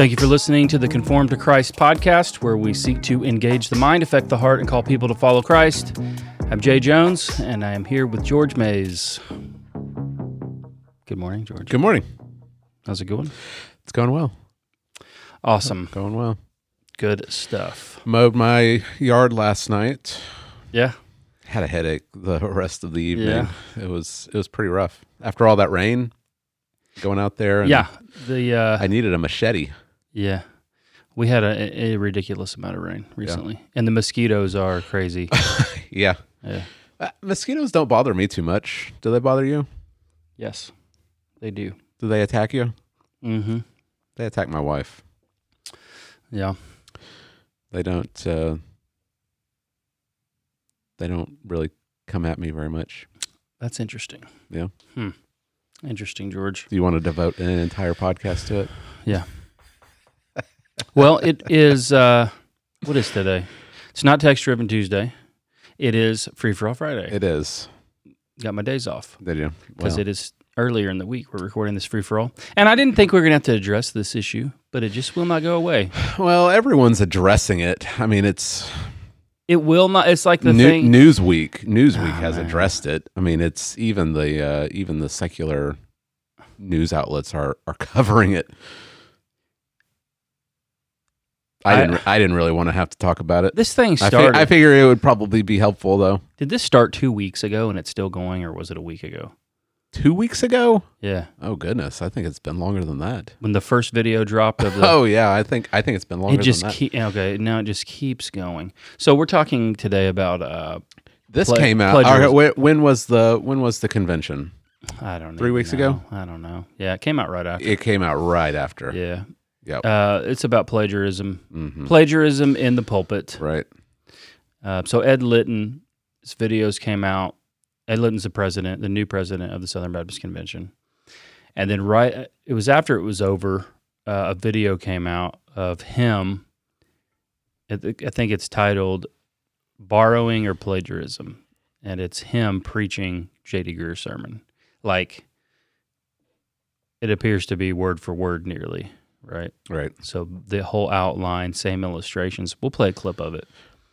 Thank you for listening to the Conformed to Christ podcast, where we seek to engage the mind, affect the heart, and call people to follow Christ. I'm Jay Jones, and I am here with George Mays. Good morning, George. Good morning. How's it going? It's going well. Awesome. Going well. Good stuff. Mowed my yard last night. Yeah. Had a headache the rest of the evening. Yeah. It was it was pretty rough. After all that rain, going out there. And Yeah. The uh, I needed a machete. Yeah. We had a, a ridiculous amount of rain recently, and the mosquitoes are crazy. Yeah. yeah. Uh, mosquitoes don't bother me too much. Do they bother you? Yes, they do. Do they attack you? Mm-hmm. They attack my wife. Yeah. They don't. Uh, they don't really come at me very much. That's interesting. Yeah. Hmm. Interesting, George. Do you want to devote an entire podcast to it? Yeah. Well, it is. Uh, what is today? It's not text driven Tuesday. It is free for all Friday. It is. Got my days off Did you? because it is earlier in the week. We're recording this free for all, and I didn't think we were going to have to address this issue, but it just will not go away. well, everyone's addressing it. I mean, it's It will not. It's like the New, thing. Newsweek. Newsweek Oh, has man. addressed it. I mean, it's even the uh, even the secular news outlets are are covering it. I, I- didn't. I didn't really want to have to talk about it. this thing I, started. I figure it would probably be helpful though. did this start two weeks ago and it's still going, or was it a week ago? Two weeks ago. Yeah, Oh goodness, I think it's been longer than that. when the first video dropped of the Oh yeah, I think I think it's been longer it just than that. keep okay now it just keeps going so we're talking today about uh this ple- came out. plagiarism. all right, when was the when was the convention? i don't know Three weeks ago? i don't know yeah it came out right after It came out right after. yeah Yep. uh it's about plagiarism. Hmm plagiarism in the pulpit. Right. uh, so ed litton his videos came out. Ed litton's the president the new president of the southern baptist convention. And then right it was after it was over uh, a video came out of him. I I think it's titled borrowing or plagiarism. And it's him preaching jd greear's sermon. Like it appears to be word for word nearly right Right. so the whole outline same illustrations we'll play a clip of it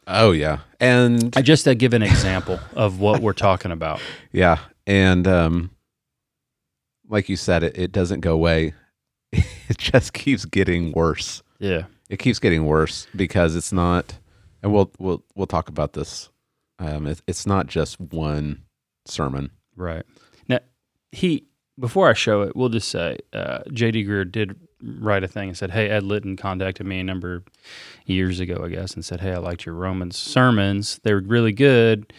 Oh yeah, and I just to give an example of what we're talking about yeah, and um, like you said, it, it doesn't go away. It just keeps getting worse. yeah It keeps getting worse because it's not, and we'll we'll we'll talk about this. Um, it, it's not just one sermon. right now he before i show it we'll just say uh, jd greear did write a thing and said hey ed litton contacted me a number years ago i guess and said hey i liked your romans sermons. They were really good.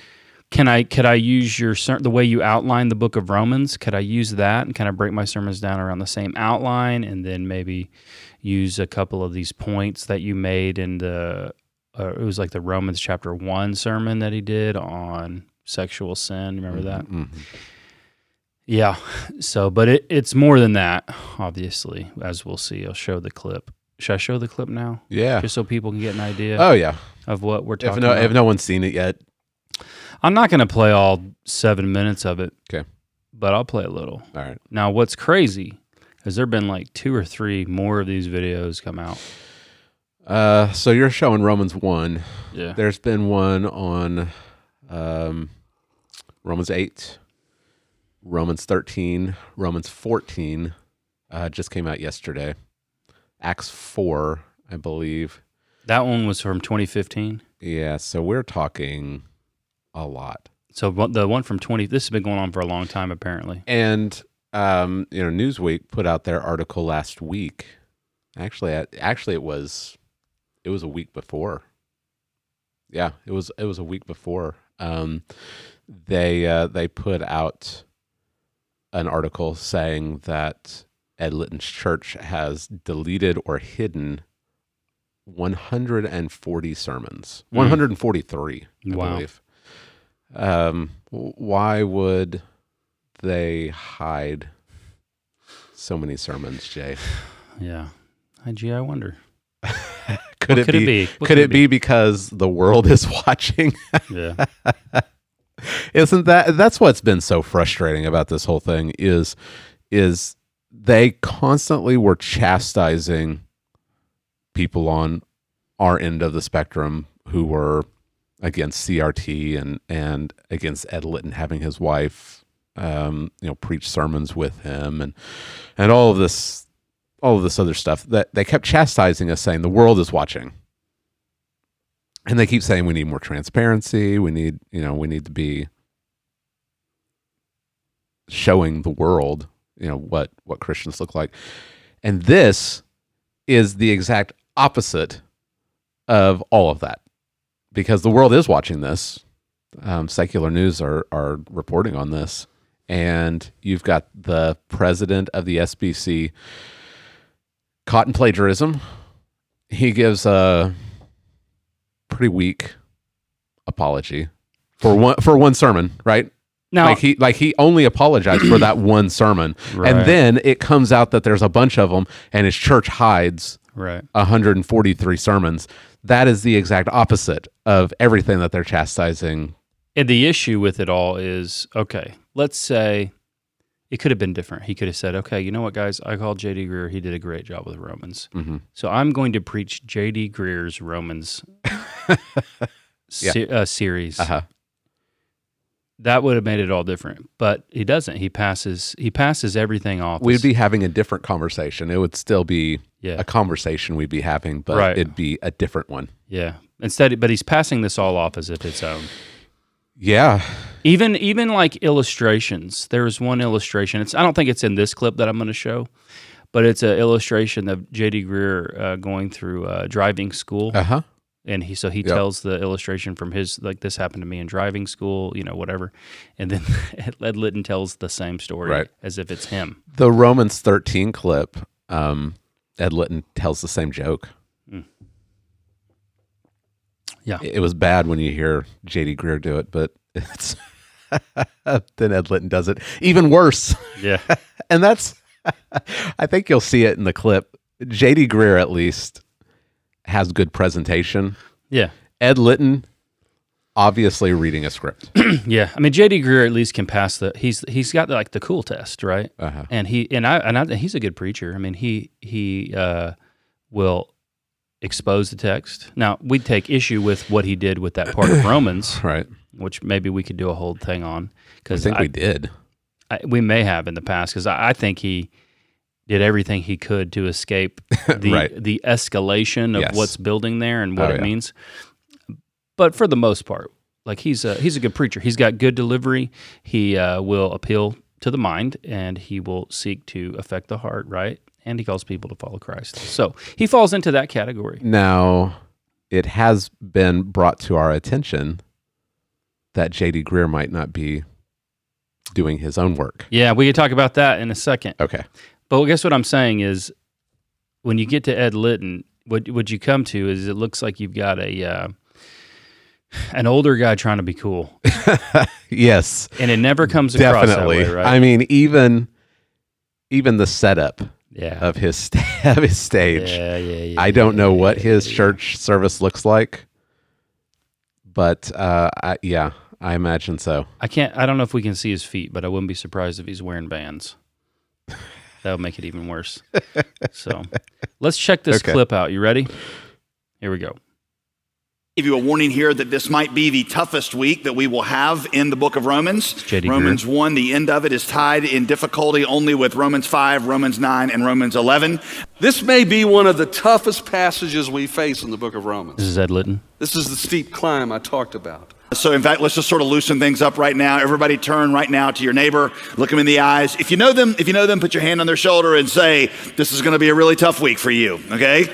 Can i could i use your ser- the way you outline the book of romans could i use that and kind of break my sermons down around the same outline and then maybe use a couple of these points that you made in the uh, it was like the romans chapter 1 sermon that he did on sexual sin remember that? Mhm. Yeah. So, but it, it's more than that, obviously, as we'll see. I'll show the clip. Should I show the clip now? Yeah. Just so people can get an idea Oh yeah. of what we're If talking no about. if no one's seen it yet, I'm not going to play all seven minutes of it. Okay. But I'll play a little. all right. Now, what's crazy is there been like two or three more of these videos come out. Uh, so you're showing Romans one. Yeah. There's been one on um, Romans 8, Romans 13, Romans 14 uh, just came out yesterday. Acts 4, I believe. That one was from 2015. Yeah, so we're talking a lot. So the one from 20, this has been going on for a long time, apparently. And um, you know, Newsweek put out their article last week. Actually, I- actually it was it was a week before. Yeah, it was it was a week before. Um, they uh, they put out an article saying that Ed Litton's church has deleted or hidden 140 sermons, Mm. 143, I Wow. believe. Um, why would they hide so many sermons, Jay? Yeah. I- Gee, I wonder. Could it could be? it be? What could it be because the world is watching? Yeah. Isn't that that's what's been so frustrating about this whole thing is is they constantly were chastising people on our end of the spectrum who were against CRT and and against Ed Litton having his wife, um, you know, preach sermons with him and and all of this all of this other stuff that they kept chastising us, saying the world is watching. And they keep saying we need more transparency. We need, you know, we need to be showing the world, you know, what what Christians look like. And this is the exact opposite of all of that because the world is watching this. Um, secular news are are reporting on this, and you've got the president of the SBC caught in plagiarism. He gives a pretty weak apology for one for one sermon, right? Now, like he like he only apologized for that one sermon, Right. and then it comes out that there's a bunch of them, and his church hides right. 143 sermons. That is the exact opposite of everything that they're chastising. And the issue with it all is okay, let's say it could have been different. He could have said, okay, you know what, guys? I called J.D. Greear. He did a great job with Romans. Mhm. So I'm going to preach J.D. Greear's Romans se- uh, series. Uh-huh. That would have made it all different. But he doesn't. He passes. He passes everything off. We'd be having a different conversation. It would still be yeah, a conversation we'd be having, but Right. it'd be a different one. yeah. Instead, but he's passing this all off as if it's own. Yeah. Even even like illustrations. There's one illustration. It's I don't think it's in this clip that I'm going to show, but it's an illustration of J.D. Greear uh, going through uh, driving school, Uh huh. and he so he Yep. tells the illustration from his like this happened to me in driving school, you know, whatever, and then Ed Litton tells the same story Right. as if it's him. The Romans 13 clip, um, Ed Litton tells the same joke. Yeah. It was bad when you hear JD Greear do it, but it's then Ed Litton does it even worse. Yeah, And that's, I think you'll see it in the clip. JD Greear, at least, has good presentation. yeah, Ed Litton, obviously reading a script. yeah. I mean, J.D. Greear at least can pass the. He's he's got like the cool test, right? Uh-huh. and he and I and I, he's a good preacher. I mean, he he uh, will expose the text. Now we'd take issue with what he did with that part of Romans, Right. which maybe we could do a whole thing on because I think we did. I, we may have in the past because I, I think he did everything he could to escape the Right. the escalation of Yes. what's building there and what Oh, it yeah. means. But for the most part, like he's a he's a good preacher. He's got good delivery. He uh, will appeal to the mind and he will seek to affect the heart. Right, and he calls people to follow Christ. So he falls into that category. Now, it has been brought to our attention that JD Greear might not be doing his own work. Yeah, we can talk about that in a second. Okay. But guess what I'm saying is, when you get to Ed Litton, what what you come to is it looks like you've got a uh, an older guy trying to be cool, Yes, and it never comes across definitely. that way, right? I mean, even even the setup yeah. of his sta- of his stage. yeah, yeah, yeah. I don't know what his church service looks like, but uh, I, yeah, I imagine so. I can't. I don't know if we can see his feet, but I wouldn't be surprised if he's wearing Vans. That would make it even worse. So, let's check this Okay. clip out. You ready? Here we go. Give you a warning here that this might be the toughest week that we will have in the book of Romans. J.D. Romans 1, the end of it is tied in difficulty only with Romans 5, Romans 9, and Romans 11. This may be one of the toughest passages we face in the book of Romans. This is Ed Litton. This is the steep climb I talked about. So, in fact, let's just sort of loosen things up right now. Everybody turn right now to your neighbor, look them in the eyes. If you know them, if you know them, put your hand on their shoulder and say, This is going to be a really tough week for you, okay?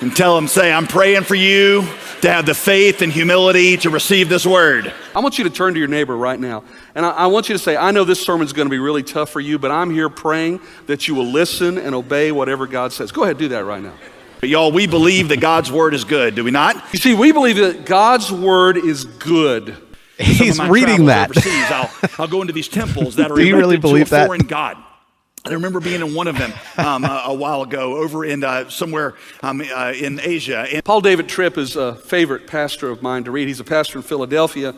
And tell them, say, I'm praying for you to have the faith and humility to receive this word. I want you to turn to your neighbor right now. And I, I want you to say, I know this sermon is going to be really tough for you, but I'm here praying that you will listen and obey whatever God says. Go ahead, do that right now. But y'all, we believe that God's word is good, do we not? You see, we believe that God's word is good. He's reading that. Overseas, I'll, I'll go into these temples that are Do you really erected to believe a that? foreign god. I remember being in one of them um, a, a while ago over in uh, somewhere um, uh, in Asia. And Paul David Tripp is a favorite pastor of mine to read. He's a pastor in Philadelphia.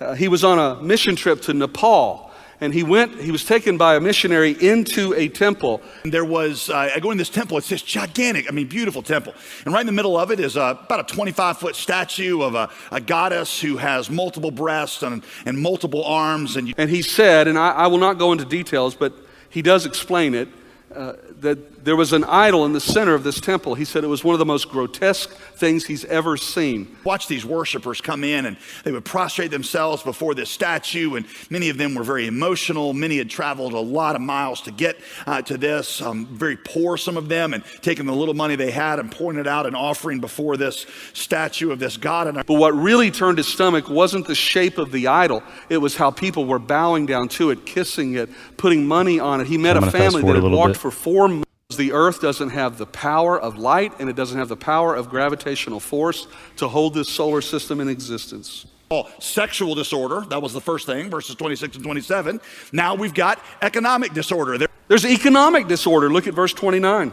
Uh, he was on a mission trip to Nepal. And he went, he was taken by a missionary into a temple. And there was, uh, I go in this temple, it's this gigantic, I mean, beautiful temple. And right in the middle of it is a, about a 25 foot statue of a, a goddess who has multiple breasts and, and multiple arms. And you, And he said, and I, I will not go into details, but he does explain it, uh, that there was an idol in the center of this temple. He said it was one of the most grotesque things he's ever seen. watch these worshipers come in and they would prostrate themselves before this statue and many of them were very emotional many had traveled a lot of miles to get uh, to this um, very poor some of them and taking the little money they had and pouring it out and offering before this statue of this god and But what really turned his stomach wasn't the shape of the idol, it was how people were bowing down to it, kissing it, putting money on it. He met a family that had walked bit. for four months. The earth doesn't have the power of light and it doesn't have the power of gravitational force to hold this solar system in existence. Oh, sexual disorder that was the first thing verses 26 and 27 now we've got economic disorder There- There's economic disorder. Look at verse 29.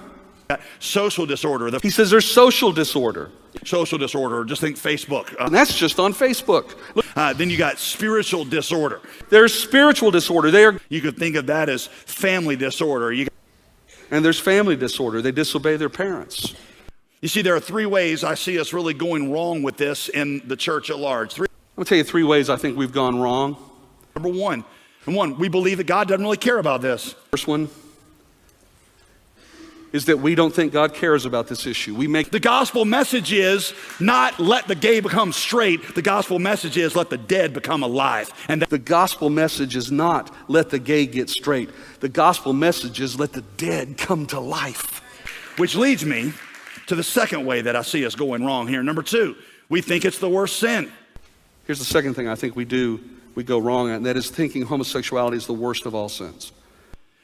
got social disorder the He says there's social disorder, social disorder just think facebook Uh, and that's just on Facebook. Uh, then you got spiritual disorder there's spiritual disorder. There, you could think of that as family disorder you and there's family disorder. They disobey their parents. You see, there are three ways I see us really going wrong with this in the church at large. Three, I'm going to tell you three ways I think we've gone wrong. number one, and one, we believe that God doesn't really care about this. First one is that we don't think God cares about this issue. We make The gospel message is not let the gay become straight. The gospel message is let the dead become alive. And that, the gospel message is not let the gay get straight. The gospel message is let the dead come to life. which leads me to the second way that I see us going wrong here. Number two, we think it's the worst sin. Here's the second thing I think we do, we go wrong at, and that is thinking homosexuality is the worst of all sins.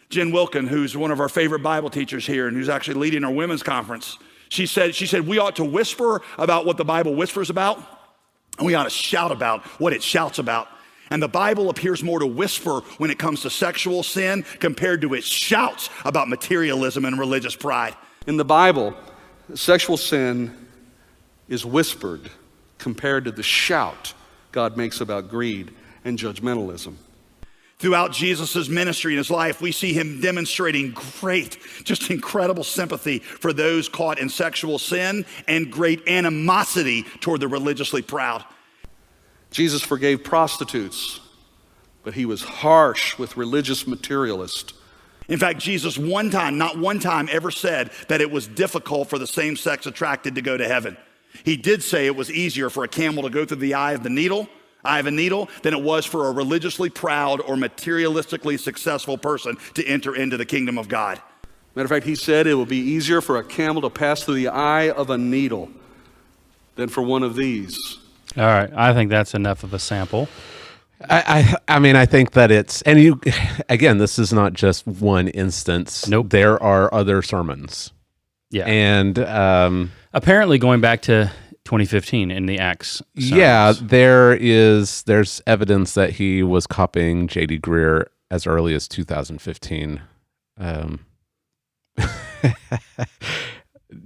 Jen Wilkin, who's one of our favorite Bible teachers here and who's actually leading our women's conference, she said, she said, we ought to whisper about what the Bible whispers about, and we ought to shout about what it shouts about. And the Bible appears more to whisper when it comes to sexual sin compared to its shouts about materialism and religious pride. In the Bible, sexual sin is whispered compared to the shout God makes about greed and judgmentalism. Throughout Jesus' ministry and his life, we see him demonstrating great, just incredible sympathy for those caught in sexual sin and great animosity toward the religiously proud. Jesus forgave prostitutes, but he was harsh with religious materialists. In fact, Jesus, one time, not one time, ever said that it was difficult for the same sex attracted to go to heaven. He did say it was easier for a camel to go through the eye of the needle, eye of a needle, than it was for a religiously proud or materialistically successful person to enter into the kingdom of God. Matter of fact, he said it will be easier for a camel to pass through the eye of a needle than for one of these. All right, I think that's enough of a sample. I, I I mean I think that it's and you again this is not just one instance. Nope. There are other sermons. Yeah. And um Apparently, going back to 2015 in the Acts. yeah, there is there's evidence that he was copying JD Greear as early as 2015. Um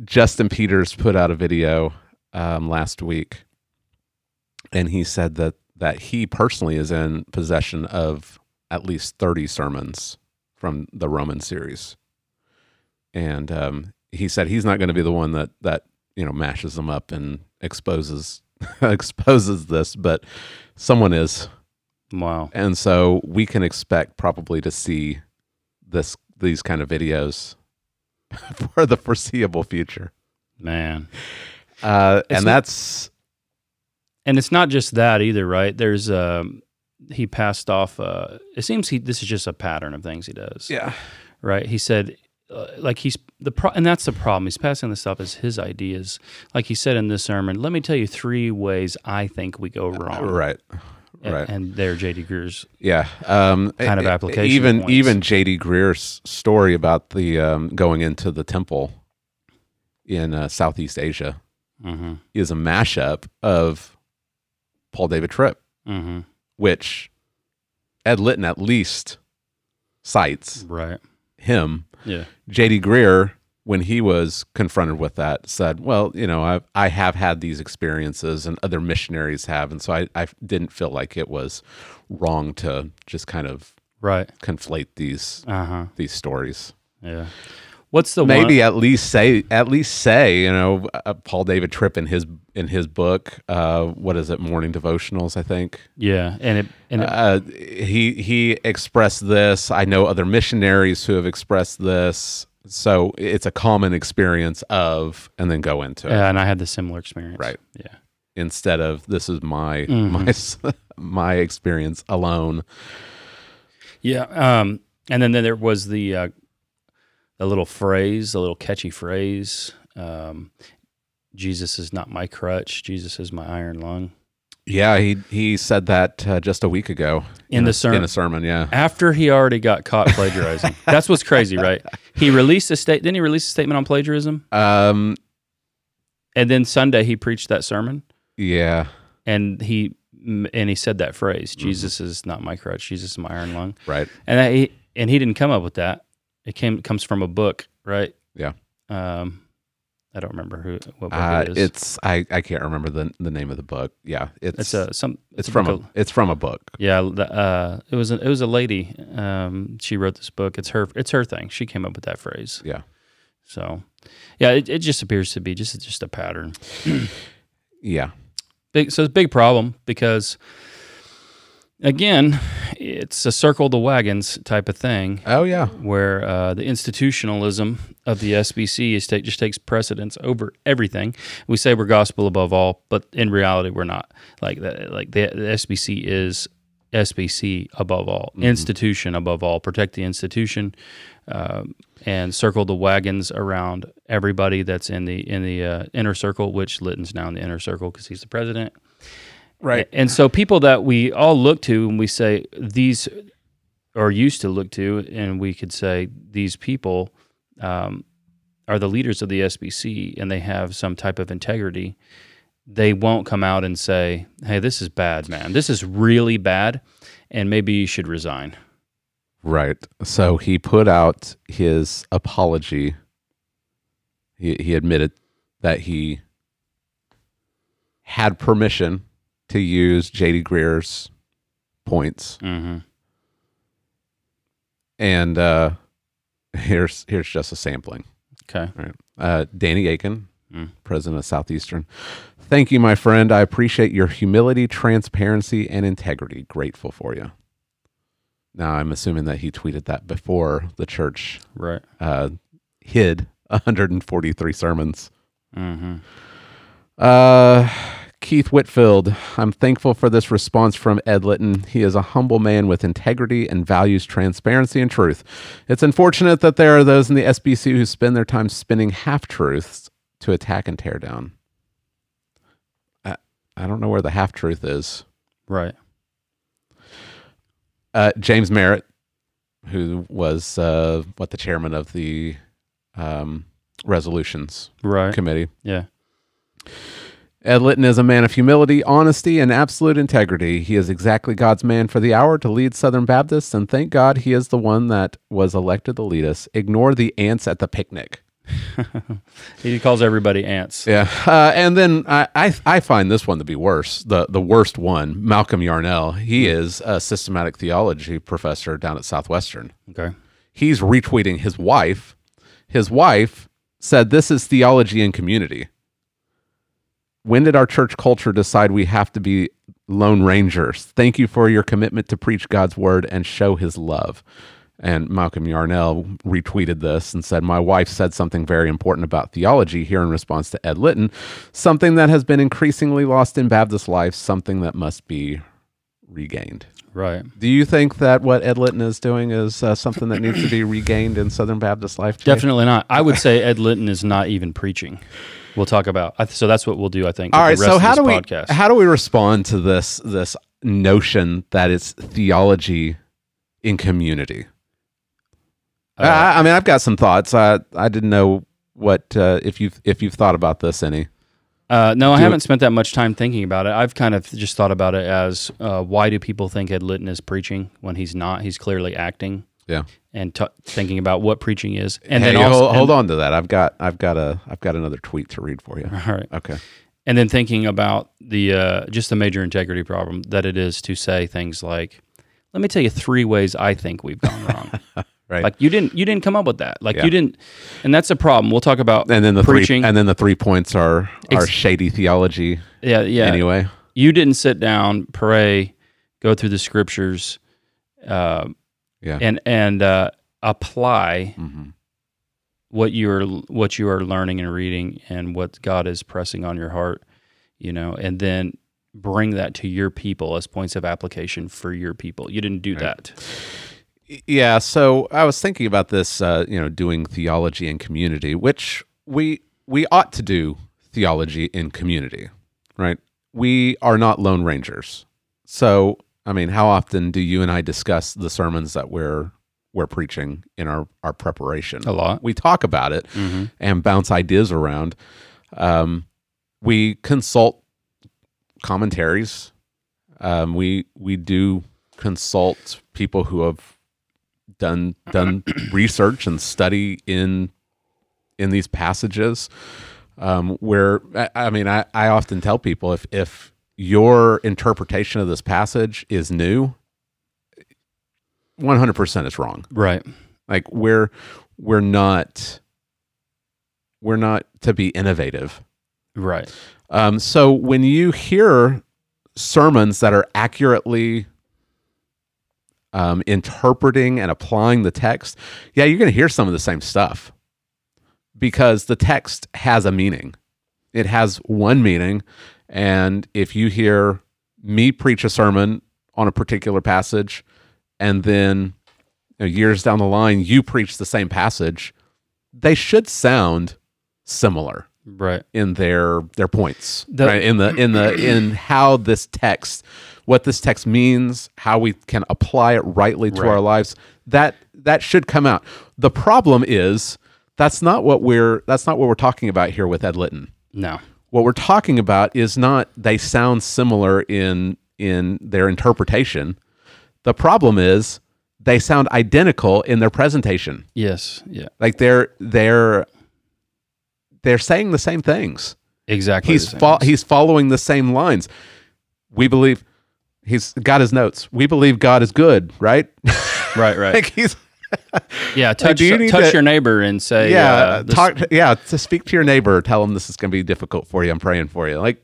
Justin Peters put out a video um, last week, and he said that that he personally is in possession of at least thirty sermons from the Roman series, and um, he said he's not going to be the one that that you know mashes them up and exposes exposes this, but someone is, Wow. and so we can expect probably to see this these kind of videos for the foreseeable future. Man. Uh, and not- that's And it's not just that either, right? There's um he passed off uh it seems he this is just a pattern of things he does. yeah, Right? He said uh, like he's the pro- and that's the problem. He's passing this off as his ideas. Like he said in this sermon, let me tell you three ways I think we go wrong. right, right. And they're JD Greear's yeah. Um, Kind of application Even points. even J.D. Greear's story about the um, going into the temple in uh, Southeast Asia mm-hmm. is a mashup of Paul David Tripp, Mm-hmm. which Ed Litton at least cites Right. him. Yeah. J.D. Greear, when he was confronted with that, said, "Well, you know, I I have had these experiences, and other missionaries have, and so I I didn't feel like it was wrong to just kind of Right. conflate these Uh huh. these stories. Yeah. What's the Maybe one? at least say at least say you know uh, Paul David Tripp in his in his book uh, what is it Morning Devotionals I think Yeah, and it and it, uh, he he expressed this. I know other missionaries who have expressed this. So it's a common experience of, and then go into it yeah, and I had the similar experience. Right. Yeah. instead of this is my Mhm. my my experience alone. Yeah. Um, and then, then there was the the little phrase, a little catchy phrase. Um, Jesus is not my crutch. Jesus is my iron lung. Yeah, he he said that uh, just a week ago In a, the sermon. In a sermon, yeah. After he already got caught plagiarizing. That's what's crazy, right? He released a state. Didn't he release a statement on plagiarism? Um, And then Sunday he preached that sermon, yeah, and he and he said that phrase, Mm-hmm. "Jesus is not my crutch. Jesus is my iron lung." right. And that he and he didn't come up with that. It came comes from a book, right? Yeah. Um, I don't remember who what book Uh, it is. it's I, I can't remember the the name of the book. Yeah, it's it's a some. it's a from a it's from a book. yeah. the, Uh, it was a, it was a lady. Um, she wrote this book. It's her it's her thing. She came up with that phrase. Yeah. So, yeah, it, it just appears to be just just a pattern. Yeah. Big, so it's a big problem because, again, it's a circle the wagons type of thing Oh yeah. where uh, the institutionalism of the SBC is take, just takes precedence over everything. We say we're gospel above all, but in reality, we're not. Like the, like the, the SBC is SBC above all, institution above all. Protect the institution, um, and circle the wagons around everybody that's in the in the uh, inner circle. Which Litton's now in the inner circle because he's the president. Right. And so people that we all look to and we say these or used to look to, and we could say these people um, are the leaders of the SBC and they have some type of integrity. They won't come out and say, "Hey, this is bad, man. This is really bad, and maybe you should resign." Right. So he put out his apology. He he admitted that he had permission to use JD Greear's points. Mm-hmm. And uh here's here's just a sampling. Okay. Right. Uh, Danny Akin, Mm. president of Southeastern. Thank you, my friend. I appreciate your humility, transparency, and integrity. Grateful for you. Now, I'm assuming that he tweeted that before the church Right. uh, hid 143 sermons. Mm-hmm. Uh, Keith Whitfield, I'm thankful for this response from Ed Litton. He is a humble man with integrity and values transparency and truth. It's unfortunate that there are those in the SBC who spend their time spinning half truths to attack and tear down. I, I don't know where the half truth is. Right. Uh, James Merritt, who was uh, what the chairman of the um, resolutions Right. committee. Yeah. Ed Litton is a man of humility, honesty, and absolute integrity. He is exactly God's man for the hour to lead Southern Baptists, and thank God he is the one that was elected to lead us. Ignore the ants at the picnic. He calls everybody ants. Yeah, uh, and then I, I I find this one to be worse. The the worst one, Malcolm Yarnell. He is a systematic theology professor down at Southwestern. Okay. He's retweeting his wife. His wife said, "This is theology and community." When did our church culture decide we have to be lone rangers? Thank you for your commitment to preach God's word and show his love. And Malcolm Yarnell retweeted this and said, My wife said something very important about theology here in response to Ed Litton, something that has been increasingly lost in Baptist life, something that must be regained. Right. Do you think that what Ed Litton is doing is uh, something that needs to be regained in Southern Baptist life? Definitely not. I would say Ed Litton is not even preaching. We'll talk about. So that's what we'll do. I think. All right. So how do we podcast. how do we respond to this this notion that it's theology in community? Uh, I, I mean, I've got some thoughts. I I didn't know what uh, if you if you've thought about this any. Uh, no, I haven't spent that much time thinking about it. I've kind of just thought about it as uh, why do people think Ed Litton is preaching when he's not? He's clearly acting Yeah. and t- thinking about what preaching is. And hey, then also, hold, hold on to that. I've got I've got a I've got another tweet to read for you. All right. Okay. And then thinking about the uh, just the major integrity problem that it is to say things like, let me tell you three ways I think we've gone wrong. Right. Like you didn't you didn't come up with that. Like Yeah. you didn't, and that's a problem. We'll talk about and then the preaching. three and then the three points are are shady theology yeah, yeah. anyway. you didn't sit down, pray, go through the scriptures, uh, Yeah. and and uh, apply hmm what you are what you are learning and reading, and what God is pressing on your heart. You know, and then bring that to your people as points of application for your people. You didn't do that. Yeah, so I was thinking about this, uh, you know, doing theology in community, which we we ought to do theology in community, right? We are not lone rangers. So, I mean, how often do you and I discuss the sermons that we're we're preaching in our our preparation? A lot. We talk about it Mhm. and bounce ideas around. Um, we consult commentaries. Um, we we do consult people who have done done research and study in in these passages. Um, where I, I mean, I, I often tell people if if your interpretation of this passage is new, one hundred percent is wrong. Right. Like we're we're not we're not to be innovative. Right. Um, so when you hear sermons that are accurately um, interpreting and applying the text, yeah, you're going to hear some of the same stuff because the text has a meaning. It has one meaning, and if you hear me preach a sermon on a particular passage, and then you know, years down the line you preach the same passage, they should sound similar Right. in their their points The- right? in the in the in how this text what this text means how we can apply it rightly to Right. our lives that that should come out the problem is that's not what we're that's not what we're talking about here with ed litton No. what we're talking about is not they sound similar in in their interpretation the problem is they sound identical in their presentation Yes. Yeah. like they're they're they're saying the same things Exactly. he's fo- he's following the same lines. We believe he's got his notes. We believe God is good, right? right. Right. like he's Yeah, touch, do you touch to- your neighbor and say, yeah, uh, this- talk yeah, to speak to your neighbor, tell him this is going to be difficult for you. I'm praying for you. Like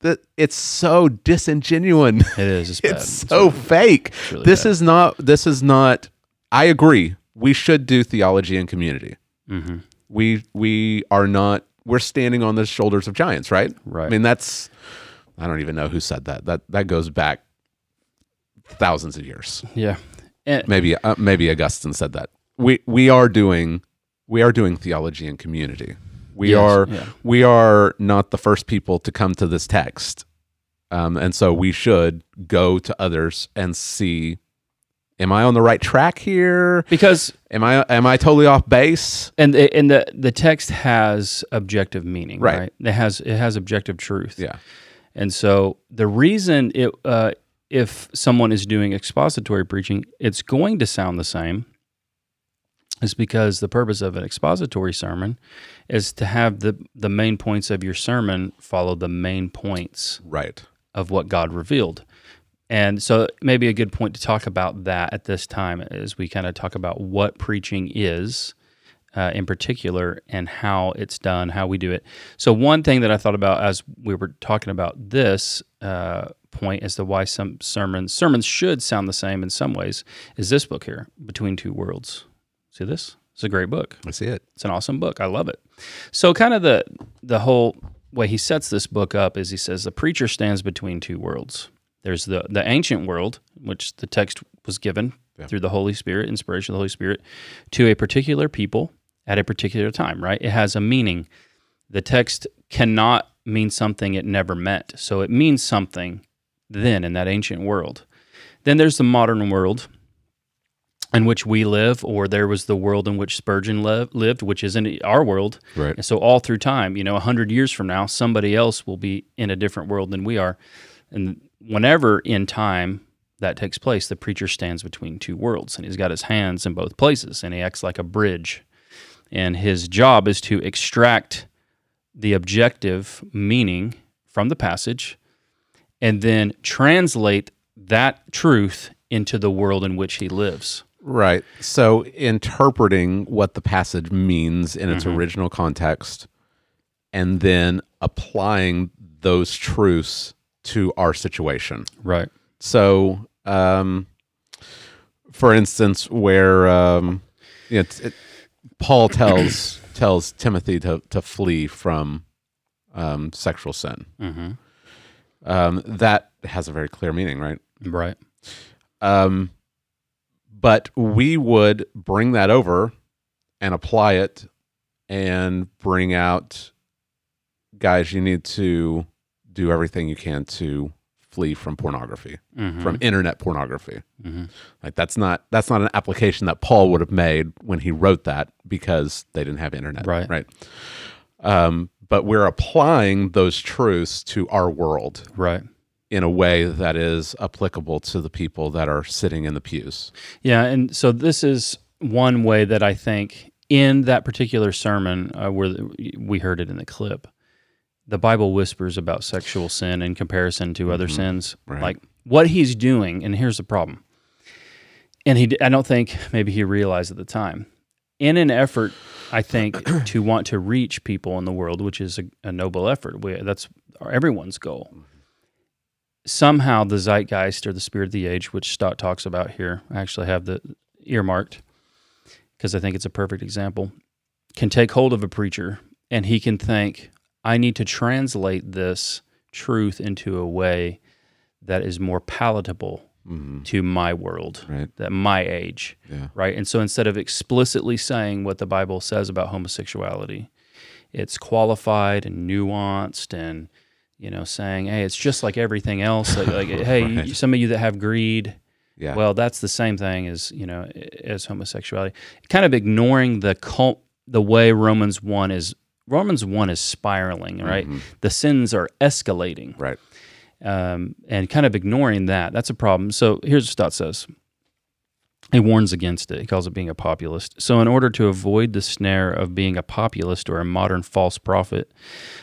that it's so disingenuous. It is. It's, it's so fake. really this bad. is not this is not I agree. We should do theology in community. Mhm. We we are not we're standing on the shoulders of giants, right? Right. I mean that's I don't even know who said that. That that goes back thousands of years. Yeah. And, Maybe uh, maybe Augustine said that. We we are doing we are doing theology and community. We Yes, are yeah. we are not the first people to come to this text. Um, and so we should go to others and see am I on the right track here? because Am I am I totally off base? and the, and the the text has objective meaning, Right. right? It has it has objective truth. Yeah. And so the reason it uh, if someone is doing expository preaching, it's going to sound the same is because the purpose of an expository sermon is to have the the main points of your sermon follow the main points Right. of what God revealed. And so, maybe a good point to talk about that at this time as we kind of talk about what preaching is uh, in particular and how it's done, how we do it. So, one thing that I thought about as we were talking about this uh, point as to why some sermons sermons should sound the same in some ways is this book here, Between Two Worlds. See this? It's a great book. I see it. It's an awesome book. I love it. So kind of the the whole way he sets this book up is he says the preacher stands between two worlds. There's the the ancient world, which the text was given Yeah. through the Holy Spirit, inspiration of the Holy Spirit, to a particular people at a particular time, right? It has a meaning. The text cannot mean something it never meant. So it means something then in that ancient world. Then there's the modern world, in which we live, or there was the world in which Spurgeon le- lived, which isn't our world. Right. And so, all through time, you know, 100 years from now, somebody else will be in a different world than we are. And whenever in time that takes place, the preacher stands between two worlds and he's got his hands in both places and he acts like a bridge. And his job is to extract the objective meaning from the passage and then translate that truth into the world in which he lives. Right. So interpreting what the passage means in Mm-hmm. its original context and then applying those truths to our situation. Right. So, um, for instance, where um, you know, it's- it, Paul tells tells Timothy to to flee from um, sexual sin, Mm-hmm. um, that has a very clear meaning, right? Right. Um, but we would bring that over and apply it and bring out, guys, you need to do everything you can to flee from pornography, Mhm. from internet pornography. Mhm. Like that's not that's not an application that Paul would have made when he wrote that because they didn't have internet, Right. Right. Um, but we're applying those truths to our world Right. in a way that is applicable to the people that are sitting in the pews. Yeah, and so this is one way that I think in that particular sermon uh, where the, we heard it in the clip, the Bible whispers about sexual sin in comparison to other mm-hmm. sins. right. Like what he's doing, and here's the problem. And he, I don't think maybe he realized at the time. In an effort, I think, to want to reach people in the world, which is a, a noble effort. We, that's everyone's goal. Somehow, the zeitgeist or the spirit of the age, which Stott talks about here, I actually have the earmarked because I think it's a perfect example, can take hold of a preacher and he can think, I need to translate this truth into a way that is more palatable mm-hmm. to my world, Right. that my age, Yeah. right? And so instead of explicitly saying what the Bible says about homosexuality, it's qualified and nuanced and you know saying, hey, it's just like everything else. Like, like hey, you- some of you that have greed, Yeah. well, that's the same thing as you know as homosexuality. Kind of ignoring the cult, the way Romans one is. Romans one is spiraling, right? The sins are escalating, right. um, and kind of ignoring that. That's a problem. So here's what Stott says. He warns against it. He calls it being a populist. So, in order to avoid the snare of being a populist or a modern false prophet,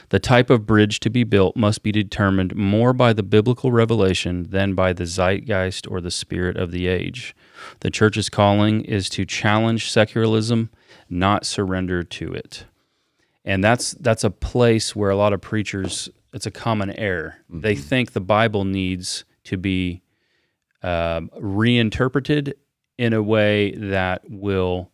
the type of bridge to be built must be determined more by the biblical revelation than by the zeitgeist or the spirit of the age. The church's calling is to challenge secularism, not surrender to it. And that's that's a place where a lot of preachers it's a common error. They think the Bible needs to be um, reinterpreted in a way that will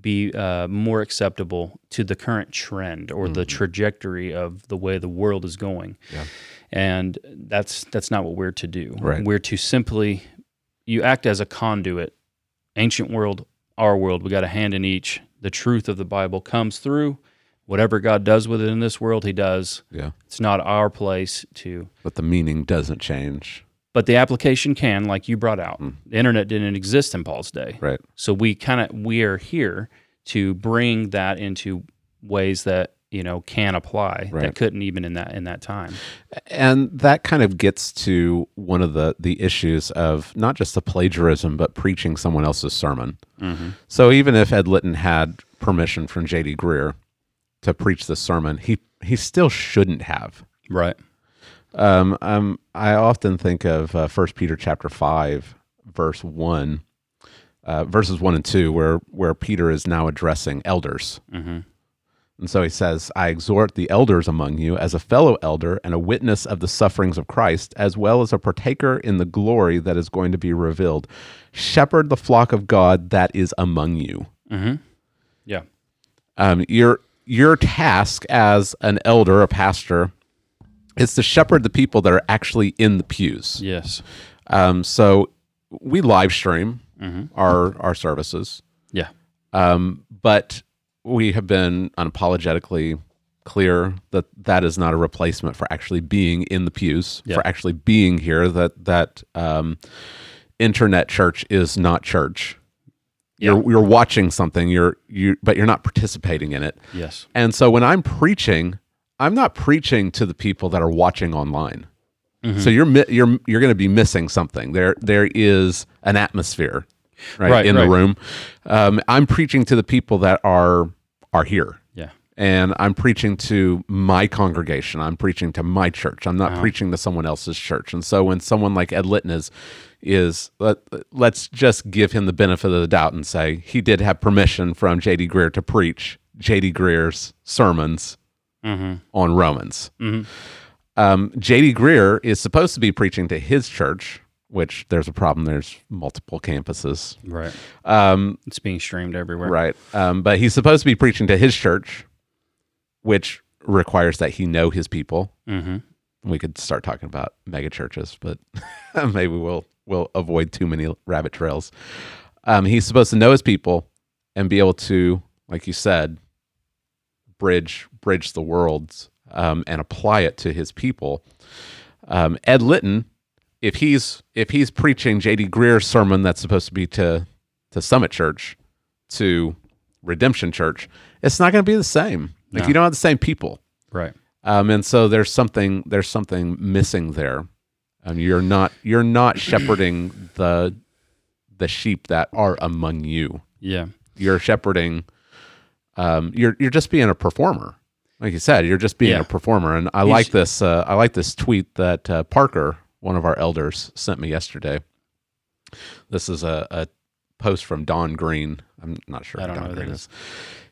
be uh, more acceptable to the current trend or the trajectory of the way the world is going. And that's that's not what we're to do. Right. We're to simply you act as a conduit. Ancient world, our world, we got a hand in each. The truth of the Bible comes through. Whatever God does with it in this world, He does. Yeah. It's not our place to But the meaning doesn't change. but the application can, like you brought out. Hmm. The internet didn't exist in Paul's day. Right. So we kind of we are here to bring that into ways that you know can apply Right. that couldn't even in that in that time. And that kind of gets to one of the the issues of not just the plagiarism, but preaching someone else's sermon. Mm-hmm. So even if Ed Litton had permission from J.D. Greear to preach this sermon, he he still shouldn't have. Right. Um, um, I often think of uh, First Peter chapter five, verse one, uh, verses one and two, where where Peter is now addressing elders, and so he says, "I exhort the elders among you, as a fellow elder and a witness of the sufferings of Christ, as well as a partaker in the glory that is going to be revealed. Shepherd the flock of God that is among you." Yeah. um, your your task as an elder, a pastor, is to shepherd the people that are actually in the pews. Yes. Um, so we live stream our our services, Yeah. um, but we have been unapologetically clear that that is not a replacement for actually being in the pews, Yeah. for actually being here. That that um, internet church is not church. You're you're watching something. You're you, but you're not participating in it. Yes. And so when I'm preaching, I'm not preaching to the people that are watching online. Mm-hmm. So you're you're you're going to be missing something. There there is an atmosphere, right, Right, in right. the room. Um, I'm preaching to the people that are are here. Yeah. and I'm preaching to my congregation. I'm preaching to my church. I'm not Uh-huh. preaching to someone else's church. And so when someone like Ed Litton is, is let, let's just give him the benefit of the doubt and say he did have permission from J.D. Greear to preach J.D. Greear's sermons Mm-hmm. on Romans. Um, J.D. Greear is supposed to be preaching to his church, which there's a problem. There's multiple campuses. Right. Um, It's being streamed everywhere. Right. Um, but he's supposed to be preaching to his church, which requires that he know his people. Mm-hmm. We could start talking about mega churches, but maybe we'll we'll avoid too many rabbit trails. Um, he's supposed to know his people and be able to, like you said, bridge bridge the worlds um, and apply it to his people. Um, Ed Litton, if he's if he's preaching J.D. Greear's sermon that's supposed to be to to Summit Church, to Redemption Church, it's not going to be the same. Like No. you don't have the same people. Right. Um, and so there's something there's something missing there. Um, you're not you're not shepherding the the sheep that are among you. Yeah. You're shepherding. Um, you're you're just being a performer, like you said. You're just being Yeah. a performer. And I He's- like this. Uh, I like this tweet that uh, Parker, one of our elders, sent me yesterday. This is a, a post from Don Green. I'm not sure I don't know Don who that Green is. is.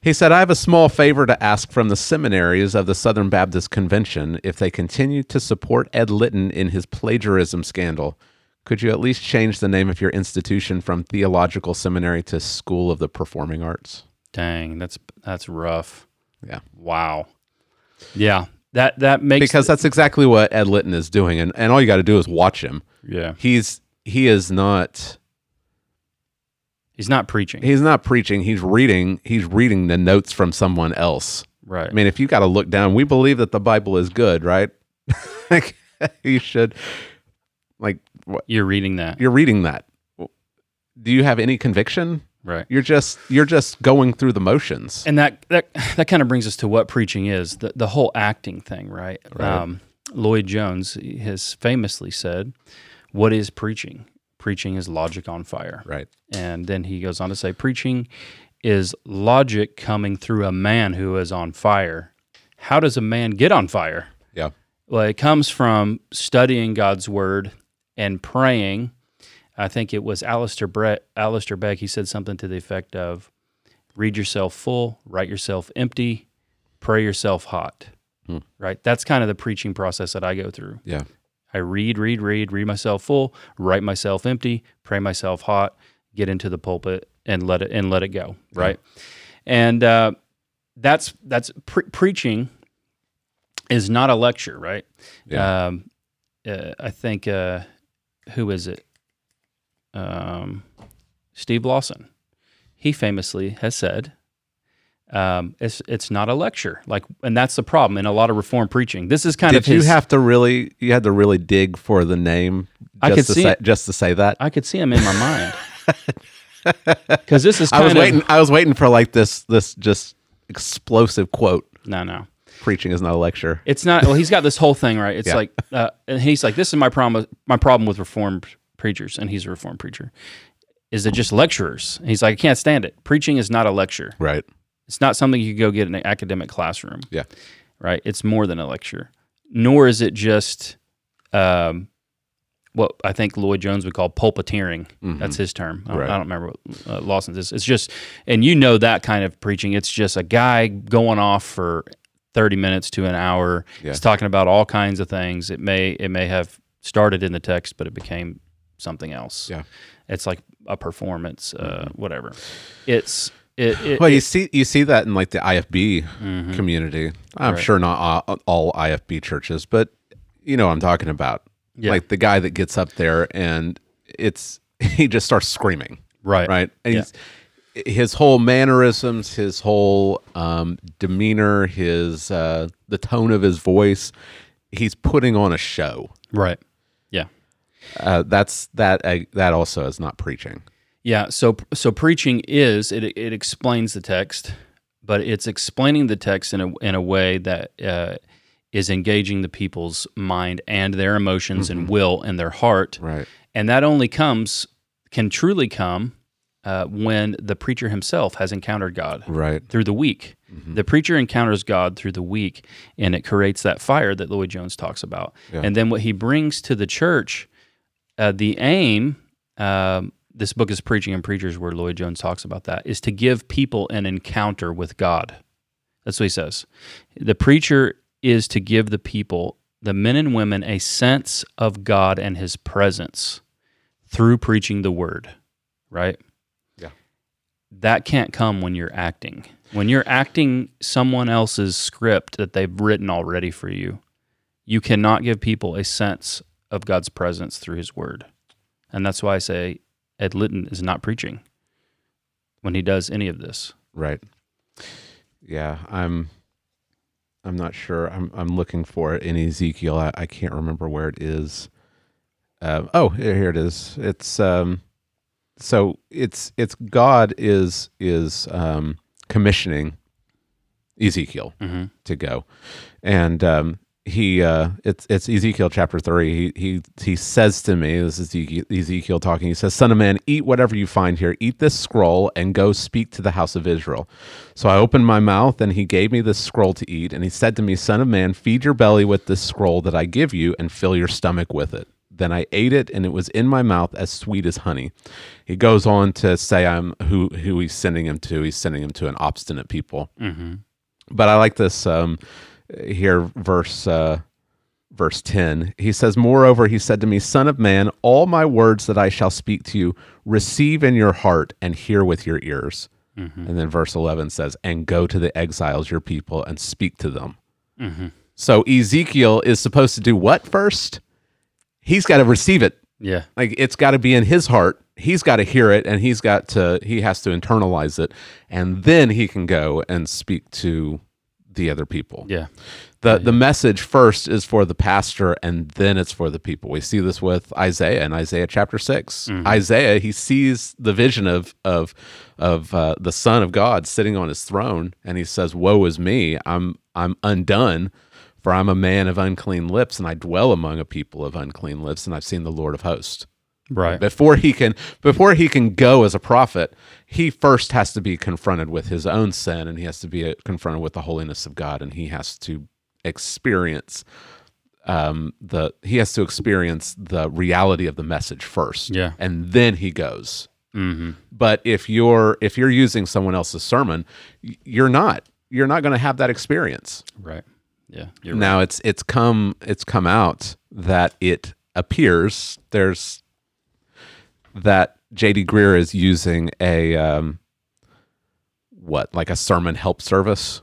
He said, I have a small favor to ask from the seminaries of the Southern Baptist Convention. If they continue to support Ed Litton in his plagiarism scandal, could you at least change the name of your institution from Theological Seminary to School of the Performing Arts? Dang, that's that's rough. Yeah. Wow. Yeah. That that makes Because that's exactly what Ed Litton is doing. And, and all you got to do is watch him. yeah. He's he is not He's not preaching. he's not preaching. He's reading he's reading the notes from someone else. right. I mean, if you got to look down, we believe that the Bible is good, right? like, you should, like, what, You're reading that. you're reading that. Do you have any conviction? Right. You're just you're just going through the motions. And that that that kind of brings us to what preaching is the the whole acting thing, right? Right. Um, Lloyd Jones has famously said, "What is preaching? Preaching is logic on fire." Right. And then he goes on to say, "Preaching is logic coming through a man who is on fire." How does a man get on fire? Yeah. Well, it comes from studying God's word and praying. I think it was Alistair, Brett, Alistair Begg. He said something to the effect of read yourself full, write yourself empty, pray yourself hot. Hmm. Right? That's kind of the preaching process that I go through. Yeah. I read, read, read, read myself full, write myself empty, pray myself hot, get into the pulpit and let it and let it go. Right? And uh, that's that's pre- preaching is not a lecture, right? Yeah. Um, uh, I think uh, who is it? Um, Steve Lawson. He famously has said, um, "It's it's not a lecture." Like, and that's the problem in a lot of reform preaching. This is kind Did of his, you have to really you had to really dig for the name just I could to see say it. just to say that? I could see him in my mind because this is I was of waiting I was waiting for like this this just explosive quote. no, no. Preaching is not a lecture. It's not. Well, he's got this whole thing right. It's Yeah. like, uh, and he's like, "This is my problem. My problem with reformed preachers," and he's a reformed preacher. Is they're just lecturers. He's like, I can't stand it. Preaching is not a lecture. Right. It's not something you could go get in an academic classroom. Yeah. Right. It's more than a lecture. Nor is it just um, what I think Lloyd Jones would call pulpiteering. That's his term. I don't, Right. I don't remember what uh, Lawson's is. It's just, and you know that kind of preaching. It's just a guy going off for 30 minutes to an hour. Yeah. He's talking about all kinds of things. It may it may have started in the text, but it became something else. Yeah. It's like a performance, uh, whatever. It's it, it, Well, you see, you see that in like the IFB community. I'm Mm-hmm. Right. sure not all, all IFB churches, but you know what I'm talking about. Yeah. Like the guy that gets up there and it's he just starts screaming, right, right? And Yeah. he's, his whole mannerisms, his whole um, demeanor, his uh, the tone of his voice, he's putting on a show. right. Yeah. Uh, that's that. Uh, that also is not preaching. Yeah, so so preaching is it it explains the text, but it's explaining the text in a in a way that uh, is engaging the people's mind and their emotions and will and their heart, Right. and that only comes can truly come uh, when the preacher himself has encountered God Right. through the week. The preacher encounters God through the week, and it creates that fire that Lloyd Jones talks about. Yeah. And then what he brings to the church, uh, the aim, um, this book is Preaching and Preachers, where Lloyd Jones talks about that, is to give people an encounter with God. That's what he says. The preacher is to give the people, the men and women, a sense of God and his presence through preaching the word, right? Yeah. That can't come when you're acting. When you're acting someone else's script that they've written already for you, you cannot give people a sense of God's presence through his word. And that's why I say Ed Litton is not preaching when he does any of this. Right. Yeah, I'm. I'm not sure. I'm. I'm looking for it in Ezekiel. I, I can't remember where it is. Uh, oh, here it is. It's um. So it's it's God is is um commissioning Ezekiel Mhm. to go, and um he uh it's it's Ezekiel chapter three. He he he says to me, this is Ezekiel, Ezekiel talking. He says, "Son of man, eat whatever you find here. Eat this scroll and go speak to the house of Israel." So I opened my mouth, and he gave me this scroll to eat. And he said to me, Son of man, feed your belly with this scroll that I give you, and fill your stomach with it. Then I ate it, and it was in my mouth as sweet as honey. He goes on to say, "I'm who who he's sending him to. He's sending him to an obstinate people." Mm-hmm. But I like this um, here, verse uh, verse ten. He says, "Moreover, he said to me, Son of man, all my words that I shall speak to you, receive in your heart and hear with your ears." And then verse 11 says, And go to the exiles, your people, and speak to them. So Ezekiel is supposed to do what first? He's got to receive it. Yeah. Like it's got to be in his heart. He's got to hear it and he's got to, he has to internalize it. And then he can go and speak to the other people. Yeah. The, the message first is for the pastor and then it's for the people. We see this with Isaiah in Isaiah chapter 6. Isaiah, he sees the vision of of of uh, the son of God sitting on his throne and he says, "Woe is me. I'm I'm undone, for I'm a man of unclean lips and I dwell among a people of unclean lips and I've seen the Lord of hosts." Right. Before he can before he can go as a prophet, he first has to be confronted with his own sin and he has to be uh, confronted with the holiness of God and he has to experience um the he has to experience the reality of the message first Yeah. and then he goes mm-hmm. but if you're if you're using someone else's sermon you're not you're not going to have that experience Right. Yeah. You're right. now it's it's come it's come out that it appears there's that JD Greear is using a um what like a sermon help service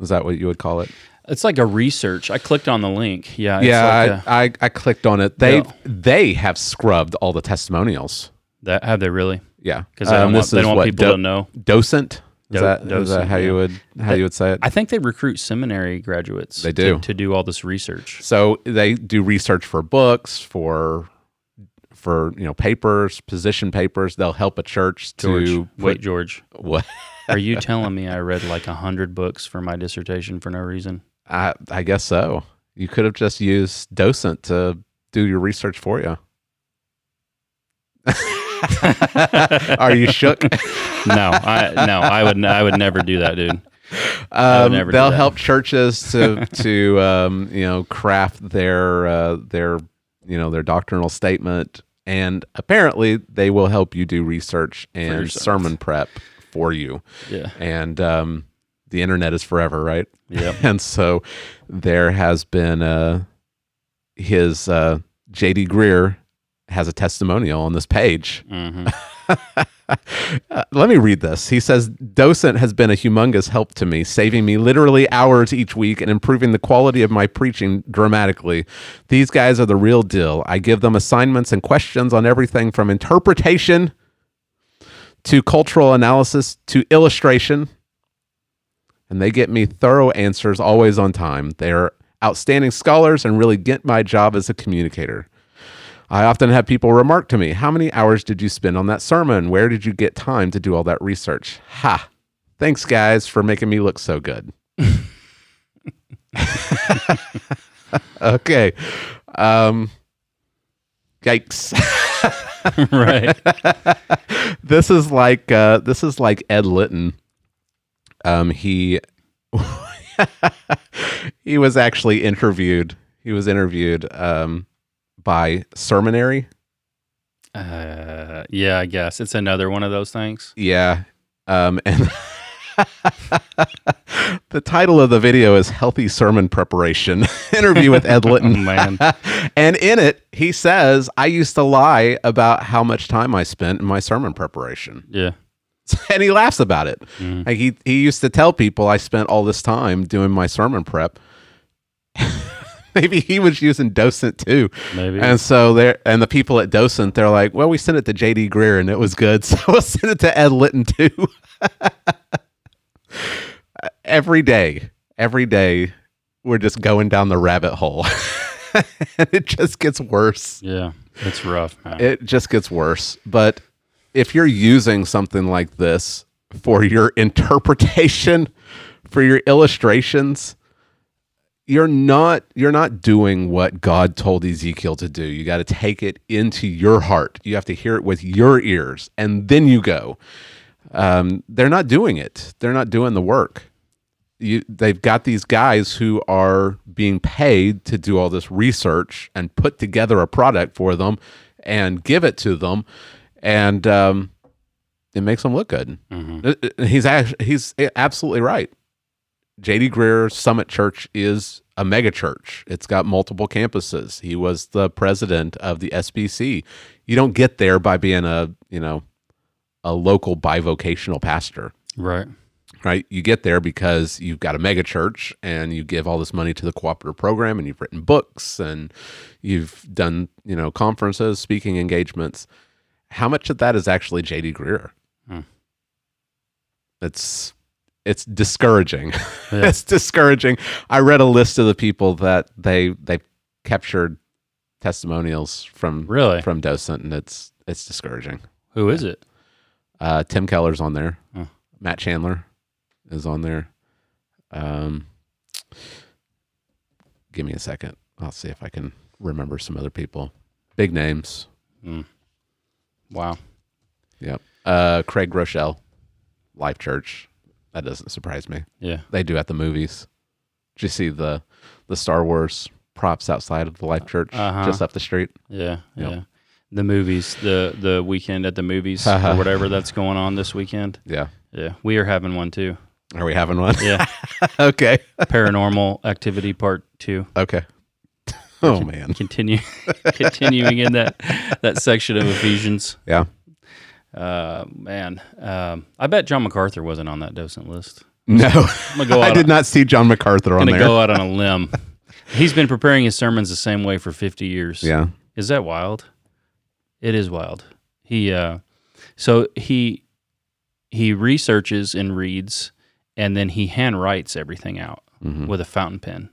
is that what you would call it It's like a research. I clicked on the link. Yeah. It's yeah like a- I, I I clicked on it they Yeah. they have scrubbed all the testimonials that have they really? yeah Because they don't, Um, want, they don't what, want people do- to know. docent is, Do- that docent, how you would how you would say it I think they recruit seminary graduates. They to- do. to, do all this research. So they do research for books, for for you know papers, position papers. They'll help a church George, to wait, put- George, what are you telling me I read like a hundred books for my dissertation for no reason? I I guess so. You could have just used docent to do your research for you. Are you shook? No, I no, I would I would never do that, dude. Um, they'll help churches to to um, you know craft their uh, their you know their doctrinal statement, and apparently they will help you do research and sermon prep for you. Yeah. And um, the internet is forever, right? Yep. and so there has been uh, his uh, JD Greear has a testimonial on this page. hmm Uh, let me read this. He says, Docent has been a humongous help to me, saving me literally hours each week and improving the quality of my preaching dramatically. These guys are the real deal. I give them assignments and questions on everything from interpretation to cultural analysis to illustration, and they get me thorough answers always on time. They are outstanding scholars and really get my job as a communicator. I often have people remark to me, How many hours did you spend on that sermon? Where did you get time to do all that research? Ha! Thanks, guys, for making me look so good. okay. Um, yikes. right. this is like uh, this is like Ed Litton. Um, he he was actually interviewed. He was interviewed um, by Sermonary. Uh, yeah, I guess it's another one of those things. Yeah, um, and the title of the video is "Healthy Sermon Preparation" interview with Ed Litton. Oh, man. and in it, he says, "I used to lie about how much time I spent in my sermon preparation." Yeah. and he laughs about it. Like he he used to tell people I spent all this time doing my sermon prep. Maybe he was using Docent too. Maybe. And so there and the people at Docent, they're like, Well, we sent it to JD Greear and it was good. So we'll send it to Ed Litton too. every day, every day, we're just going down the rabbit hole. and it just gets worse Yeah. It's rough, man. it just gets worse. But if you're using something like this for your interpretation, for your illustrations, you're not you're not doing what God told Ezekiel to do. You got to take it into your heart. You have to hear it with your ears, and then you go. Um, they're not doing it. They're not doing the work. You, they've got these guys who are being paid to do all this research and put together a product for them and give it to them, and um, it makes them look good. Uh, uh, He's he's absolutely right. JD Greear Summit Church is a megachurch. It's got multiple campuses. He was the president of the SBC. You don't get there by being a, you know, a local bivocational pastor, right. right? You get there because you've got a mega church and you give all this money to the cooperative program and you've written books and you've done, you know, conferences, speaking engagements. How much of that is actually JD Greear? Hmm. It's it's discouraging. Yeah. it's discouraging. I read a list of the people that they they captured testimonials from Really? from docent, and it's it's discouraging. Who is it? Uh, Tim Keller's on there. Oh. Matt Chandler is on there. Um, give me a second. I'll see if I can remember some other people. Big names. Wow. Yep. Uh, Craig Groeschel, Life Church. That doesn't surprise me. Yeah. They do at the movies. Did you see the the Star Wars props outside of the Life Church Uh-huh. just up the street? Yeah. Yep. Yeah. The movies, the the weekend at the movies or whatever that's going on this weekend. Yeah. Yeah. We are having one too. Are we having one? Yeah. okay. Paranormal activity part two. Okay. Oh man. Continue continuing in that that section of Ephesians. Yeah. Uh man. Um I bet John MacArthur wasn't on that docent list. No. Go I did not see John MacArthur on gonna there. go out on a limb. He's been preparing his sermons the same way for fifty years. Yeah. Is that wild? It is wild. He uh so he he researches and reads and then he handwrites everything out Mm-hmm. with a fountain pen.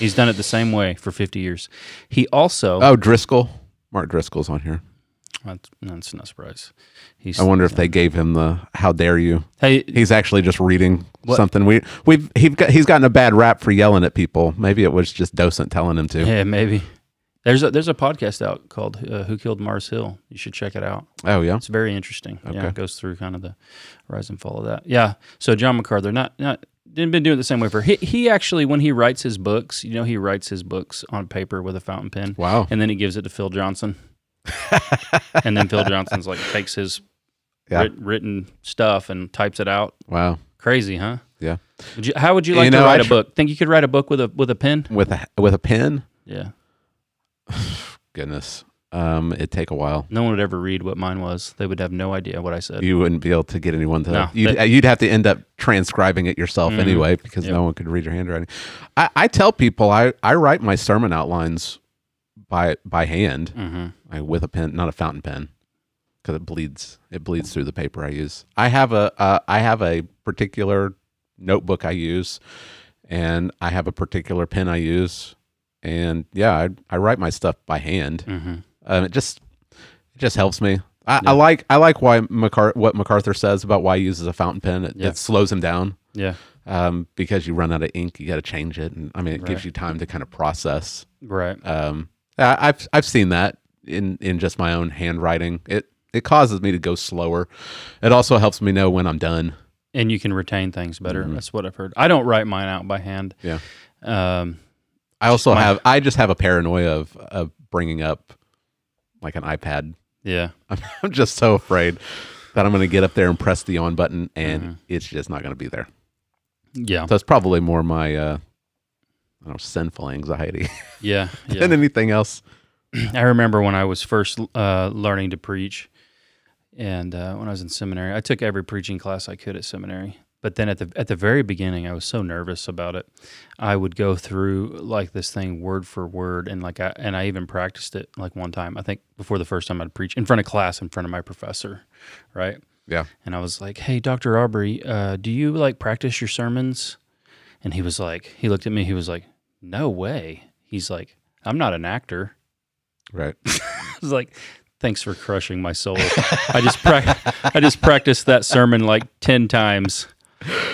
He's done it the same way for 50 years. He also Oh, Driscoll. Mark Driscoll's on here. That's, that's not a surprise. He's I wonder if they gave him the "How dare you." Hey, He's actually just reading What? something. We we've he's got he's gotten a bad rap for yelling at people. Maybe it was just docent telling him to. yeah, maybe. There's a there's a podcast out called uh, Who Killed Mars Hill. You should check it out. Oh yeah. It's very interesting. Yeah, it goes through kind of the rise and fall of that. Yeah. So John MacArthur, not not didn't been doing it the same way for he he actually when he writes his books, you know, he writes his books on paper with a fountain pen. Wow. And then he gives it to Phil Johnson. And then Phil Johnson's like takes his Yeah. writ- written stuff and types it out. Wow. Crazy, huh? Yeah. Would you, how would you like You to write I a tr- book? Think you could write a book with a with a pen? With a with a pen. Yeah. Goodness. Um, it'd take a while. No one would ever read what mine was. They would have no idea what I said. You wouldn't be able to get anyone to. No, you'd, they- you'd have to end up transcribing it yourself Mhm. anyway because Yep. no one could read your handwriting. I, I tell people I, I write my sermon outlines by by hand hmm I, with a pen, not a fountain pen, because it bleeds. It bleeds through the paper I use. I have a uh, I have a particular notebook I use, and I have a particular pen I use, and yeah, I, I write my stuff by hand. hmm Um, it just it just helps me. I, Yeah. I like I like why MacAr- what MacArthur says about why he uses a fountain pen. It, Yeah. it slows him down Yeah. um, because you run out of ink. You got to change it, and I mean it gives you time to kind of process. Right. Um, I've I've seen that in in just my own handwriting. It it causes me to go slower. It also helps me know when I'm done. and you can retain things better. That's what I've heard. I don't write mine out by hand. Yeah. Um, I also My- have I just have a paranoia of of bringing up like an iPad. yeah. I'm, I'm just so afraid that I'm going to get up there and press the on button and Mm-hmm. it's just not going to be there. Yeah. So it's probably more my uh I don't know, sinful anxiety Yeah. Yeah. than anything else. I remember when I was first uh, learning to preach, and uh, when I was in seminary, I took every preaching class I could at seminary. But then at the at the very beginning, I was so nervous about it. I would go through like this thing word for word, and like I and I even practiced it like one time. I think before the first time I'd preach in front of class, in front of my professor, right? Yeah. And I was like, "Hey, Doctor Aubrey, uh, do you like practice your sermons?" And he was like, he looked at me. He was like, "No way." He's like, "I'm not an actor." Right. I was like, "Thanks for crushing my soul." I just prac- I just practiced that sermon like ten times.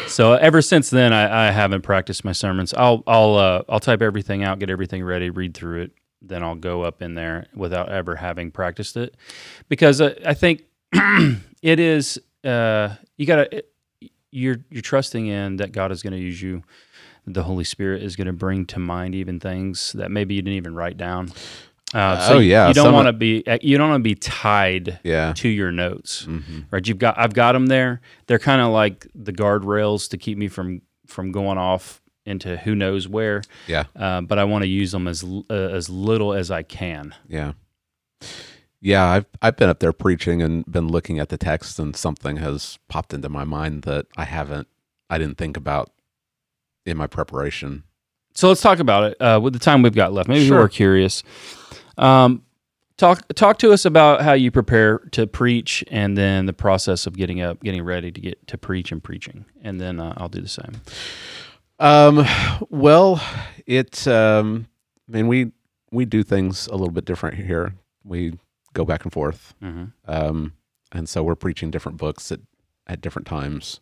So ever since then, I, I haven't practiced my sermons. I'll I'll uh, I'll type everything out, get everything ready, read through it, then I'll go up in there without ever having practiced it, because uh, I think it is uh, you gotta you're you're trusting in that God is going to use you. The Holy Spirit is going to bring to mind even things that maybe you didn't even write down. Uh, Oh, yeah, you don't want to be you don't want to be tied Yeah. to your notes, Mhm. right? You've got I've got them there. They're kind of like the guardrails to keep me from from going off into who knows where. Yeah. Uh, but I want to use them as uh, as little as I can. Yeah. Yeah, I've I've been up there preaching and been looking at the text and something has popped into my mind that I haven't I didn't think about in my preparation. So let's talk about it uh, with the time we've got left. Maybe Sure. we're curious. Um, talk talk to us about how you prepare to preach, and then the process of getting up, getting ready to get to preach and preaching, and then uh, I'll do the same. Um well, it um I mean we we do things a little bit different here. We go back and forth. hmm Um, and so we're preaching different books at, at different times.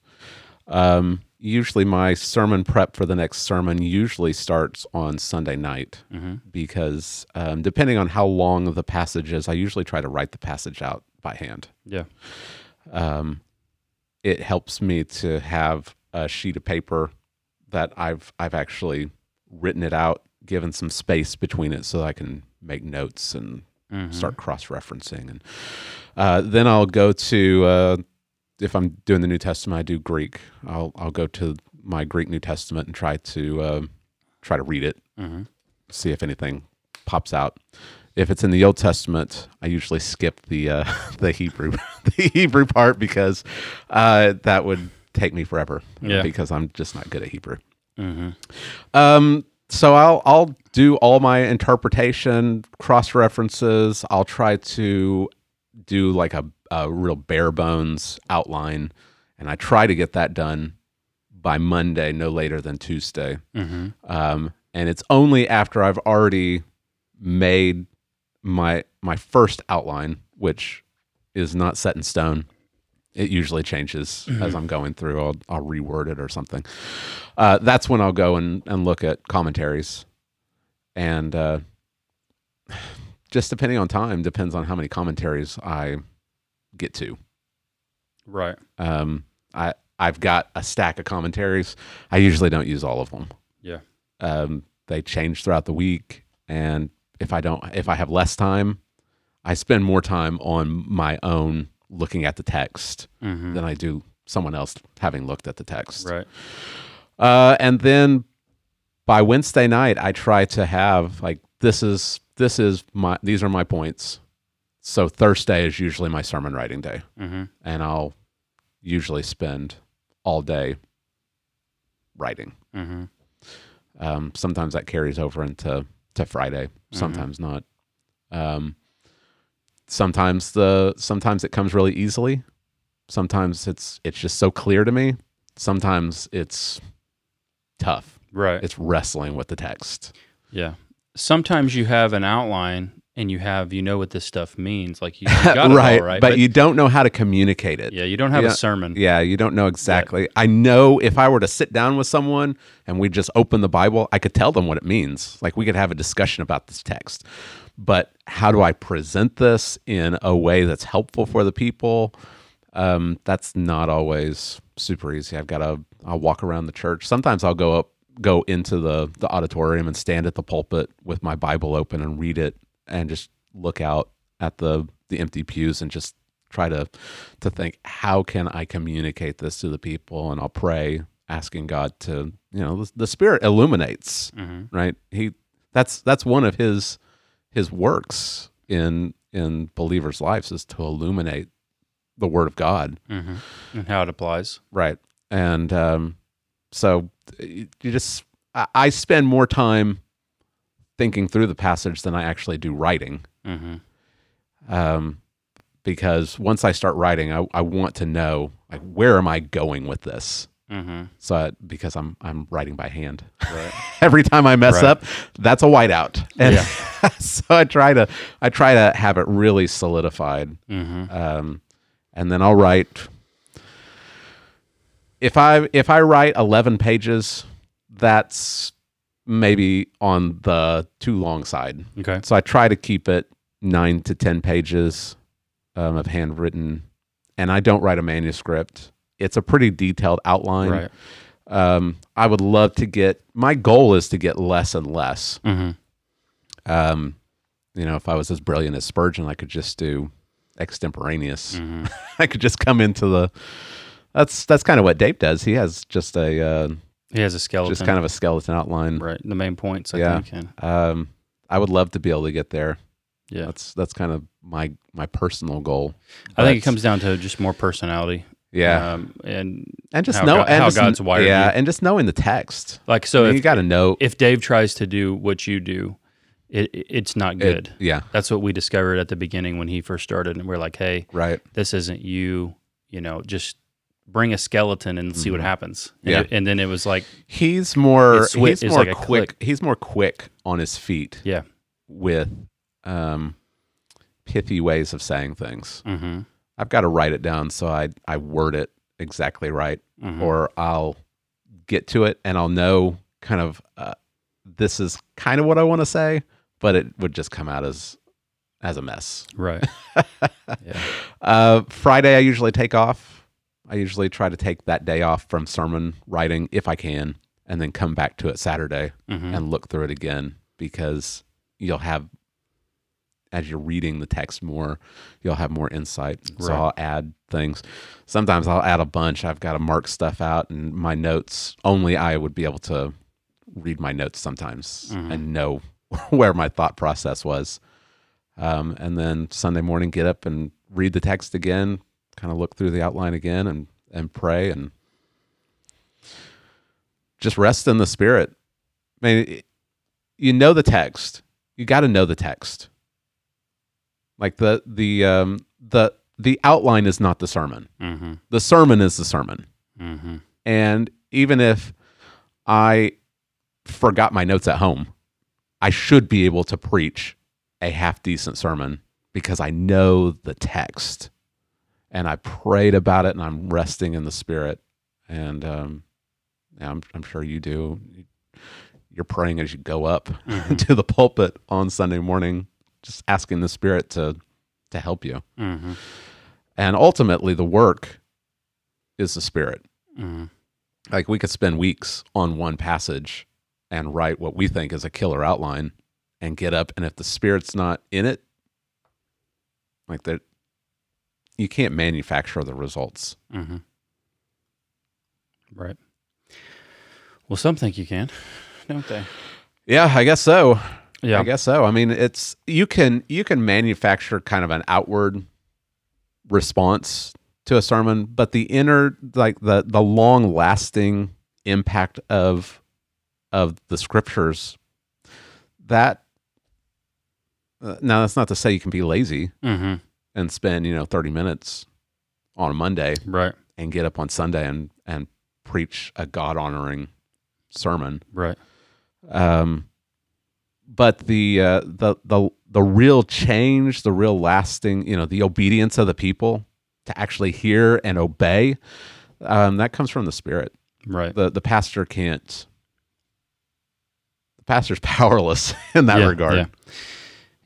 Um, usually, my sermon prep for the next sermon usually starts on Sunday night hmm because um, depending on how long the passage is, I usually try to write the passage out by hand. Yeah. Um, it helps me to have a sheet of paper that I've I've actually written it out, given some space between it, so I can make notes and Mhm. start cross referencing, and uh, then I'll go to uh, if I'm doing the New Testament, I do Greek. I'll I'll go to my Greek New Testament and try to um try to read it, Mhm. see if anything pops out. If it's in the Old Testament, I usually skip the uh, the Hebrew the Hebrew part because uh, that would take me forever. Yeah. because I'm just not good at Hebrew. Mhm. Um, so I'll I'll do all my interpretation, cross references. I'll try to do like a, a real bare bones outline, and I try to get that done by Monday, no later than Tuesday. Mhm. Um, and it's only after I've already made my my first outline, which is not set in stone. It usually changes as I'm going through. I'll I'll reword it or something. Uh, that's when I'll go and, and look at commentaries, and uh, just depending on time depends on how many commentaries I get to. Right. Um, I I've got a stack of commentaries. I usually don't use all of them. Yeah. Um, they change throughout the week, and if I don't, if I have less time, I spend more time on my own looking at the text Mhm. than I do someone else having looked at the text. Right. Uh, and then by Wednesday night, I try to have like this is this is my these are my points. So Thursday is usually my sermon writing day hmm and I'll usually spend all day writing. hmm Um, sometimes that carries over into to Friday, sometimes not. Um, sometimes the sometimes it comes really easily. Sometimes it's it's just so clear to me. Sometimes it's tough. Right. It's wrestling with the text. Yeah. Sometimes you have an outline and you have you know what this stuff means, like you, you got it right, all right, but, you don't know how to communicate it. yeah, you don't have Yeah. a sermon. Yeah, you don't know exactly. I know if I were to sit down with someone and we just open the Bible, I could tell them what it means. Like we could have a discussion about this text. But how do I present this in a way that's helpful for the people? Um, that's not always super easy. I've got to I'll walk around the church. Sometimes I'll go up go into the the auditorium and stand at the pulpit with my Bible open and read it and just look out at the the empty pews and just try to to think how can I communicate this to the people? And I'll pray asking God to you know the, the spirit illuminates right? He that's that's one of his his works in in believers lives is to illuminate the word of God. Hmm and how it applies. right. And um so you you just I, spend more time thinking through the passage than I actually do writing hmm um, because once I start writing, I, I want to know like where am I going with this. hmm So I, because I'm I'm writing by hand, Right. every time I mess Right. up, that's a whiteout, and Yeah. so I try to I try to have it really solidified, hmm um, and then I'll write. If I if I write eleven pages, that's maybe on the too long side. Okay. So I try to keep it nine to 10 pages um, of handwritten, and I don't write a manuscript. It's a pretty detailed outline. Right. Um, I would love to get, my goal is to get less and less. hmm Um, you know, if I was as brilliant as Spurgeon, I could just do extemporaneous. hmm I could just come into the, that's, that's kind of what Dave does. He has just a, uh, He has a skeleton. just kind of a skeleton outline. right. The main points. I Yeah. think. Um, I would love to be able to get there. yeah. That's, that's kind of my, my personal goal. I think it comes down to just more personality. Yeah, Um, and and just how know God- and how just, God's wired Yeah, you. and just knowing the text. like So so, if you got to know if Dave tries to do what you do, it, it- it's not it- good. yeah, That's what we discovered at the beginning when he first started, and we're like, "Hey, right. this isn't you." You know, just bring a skeleton and see what happens. And, Mm-hmm. Yeah. it- and then it was like, He's more It's he's it's more like quick. He's more quick on his feet yeah, with um, pithy ways of saying things. hmm I've got to write it down so I I word it exactly right, Mhm. or I'll get to it and I'll know kind of uh, this is kind of what I want to say, but it would just come out as as a mess. right, yeah, Uh, Friday, I usually take off. I usually try to take that day off from sermon writing if I can, and then come back to it Saturday Mhm. and look through it again because you'll have, as you're reading the text more, you'll have more insight. So Right. I'll add things. Sometimes I'll add a bunch. I've got to mark stuff out, and my notes only I would be able to read my notes sometimes Mhm. and know where my thought process was. Um, and then Sunday morning, get up and read the text again, kind of look through the outline again, and and pray and just rest in the Spirit. I mean, it- you know the text. You got to know the text. Like the the um, the the outline is not the sermon. hmm The sermon is the sermon. hmm And even if I forgot my notes at home, I should be able to preach a half decent sermon because I know the text and I prayed about it and I'm resting in the spirit. And um, yeah, I'm, I'm sure you do. You're praying as you go up to the pulpit on Sunday morning, just asking the spirit to to help you. hmm And ultimately, the work is the spirit hmm like we could spend weeks on one passage and write what we think is a killer outline and get up and if the spirit's not in it like that you can't manufacture the results hmm Right. Well, some think you can, don't they? yeah i guess so Yeah. i guess so i mean it's you can you can manufacture kind of an outward response to a sermon but the inner like the the long lasting impact of of the scriptures that uh, now that's not to say you can be lazy hmm and spend you know 30 minutes on a monday Right. and get up on sunday and and preach a god honoring sermon Right. um but the uh, the the the real change, the real lasting, you know, the obedience of the people to actually hear and obey, um, that comes from the Spirit. Right. The the pastor can't. The pastor's powerless in that yeah, regard.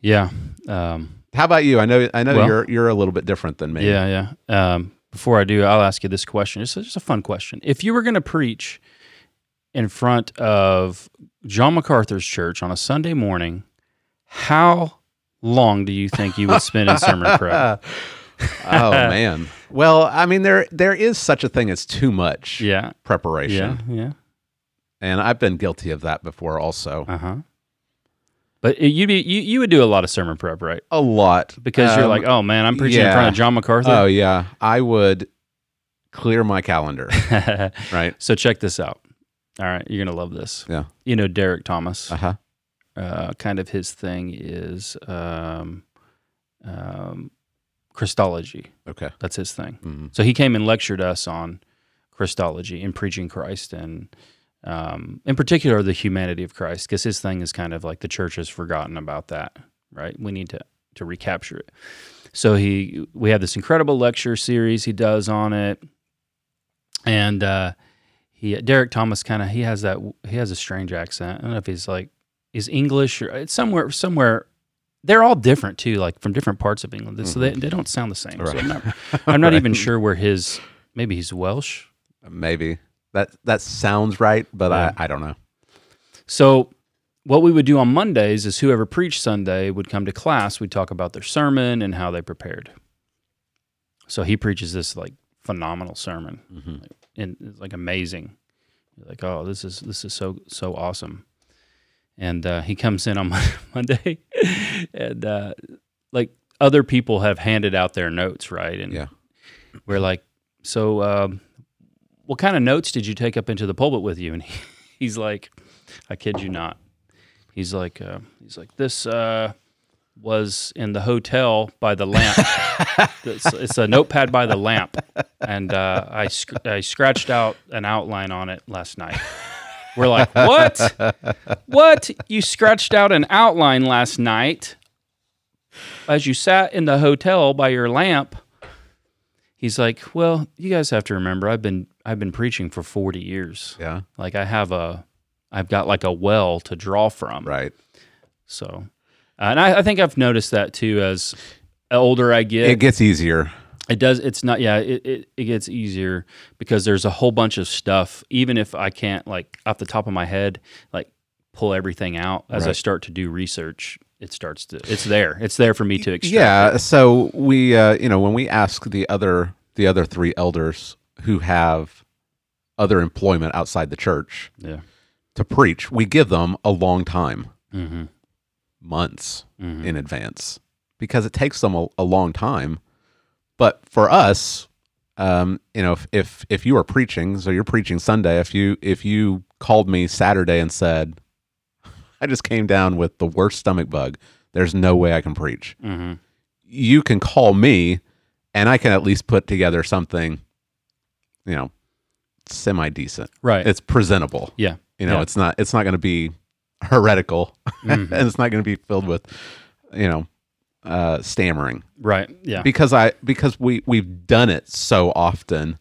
Yeah. Yeah. Um, How about you? I know I know Well- you're you're a little bit different than me. Yeah, yeah. Um, before I do, I'll ask you this question. It's just a fun question. If you were going to preach in front of John MacArthur's church on a Sunday morning, how long do you think you would spend in sermon prep? oh man. Well, I mean there there is such a thing as too much Yeah, preparation. yeah, yeah. And I've been guilty of that before also. Uh huh. But you'd be you, you would do a lot of sermon prep, right? A lot. Because you're Um, like, oh man, I'm preaching in front of John MacArthur. Oh yeah. I would clear my calendar. right. so check this out. All right, you're gonna love this. Yeah. You know Derek Thomas. Uh-huh. uh, kind of his thing is um, um, Christology. Okay. That's his thing. hmm So he came and lectured us on Christology and preaching Christ and, um, in particular, the humanity of Christ, because his thing is kind of like the church has forgotten about that, right? We need to to recapture it. So he, we have this incredible lecture series he does on it, and uh, he Derek Thomas kind of he has that he has a strange accent. I don't know if he's like is English or it's somewhere somewhere. They're all different too, like from different parts of England. So they, they don't sound the same. So I'm not, I'm not even sure where his maybe he's Welsh. Maybe. That that sounds right, but Yeah. I, I don't know. So what we would do on Mondays is whoever preached Sunday would come to class. We'd talk about their sermon and how they prepared. So he preaches this like phenomenal sermon, Mm-hmm. like, and it's like amazing. Like, oh, this is this is so so awesome. And uh, he comes in on Monday, and uh, like other people have handed out their notes, right? And Yeah. we're like, so um, what kind of notes did you take up into the pulpit with you? And he, he's like, I kid you not. He's like, uh, he's like, this uh, was in the hotel by the lamp. it's, it's a notepad by the lamp, and uh, I sc- I scratched out an outline on it last night. We're like, what? What? You scratched out an outline last night as you sat in the hotel by your lamp? He's like, well, you guys have to remember, I've been I've been preaching for forty years. Yeah. Like I have a, I've got like a well to draw from. Right. So, uh, and I, I think I've noticed that too as older I get. It gets easier. It does. It's not. Yeah. It, it it gets easier because there's a whole bunch of stuff. Even if I can't like off the top of my head, like pull everything out as I start to do research, it starts to. It's there. It's there for me to extract. Yeah. So we, uh, you know, when we ask the other the other three elders who have other employment outside the church Yeah. to preach, we give them a long time, Mm-hmm. months Mhm. in advance, because it takes them a, a long time. But for us, um, you know, if, if if you are preaching, so you're preaching Sunday, if you if you called me Saturday and said, I just came down with the worst stomach bug, there's no way I can preach. Mm-hmm. you can call me and I can at least put together something, you know, semi decent. Right. It's presentable. yeah. You know, Yeah. it's not it's not going to be heretical Mhm. and it's not going to be filled with, you know, uh, stammering Right. Yeah. because I because we we've done it so often,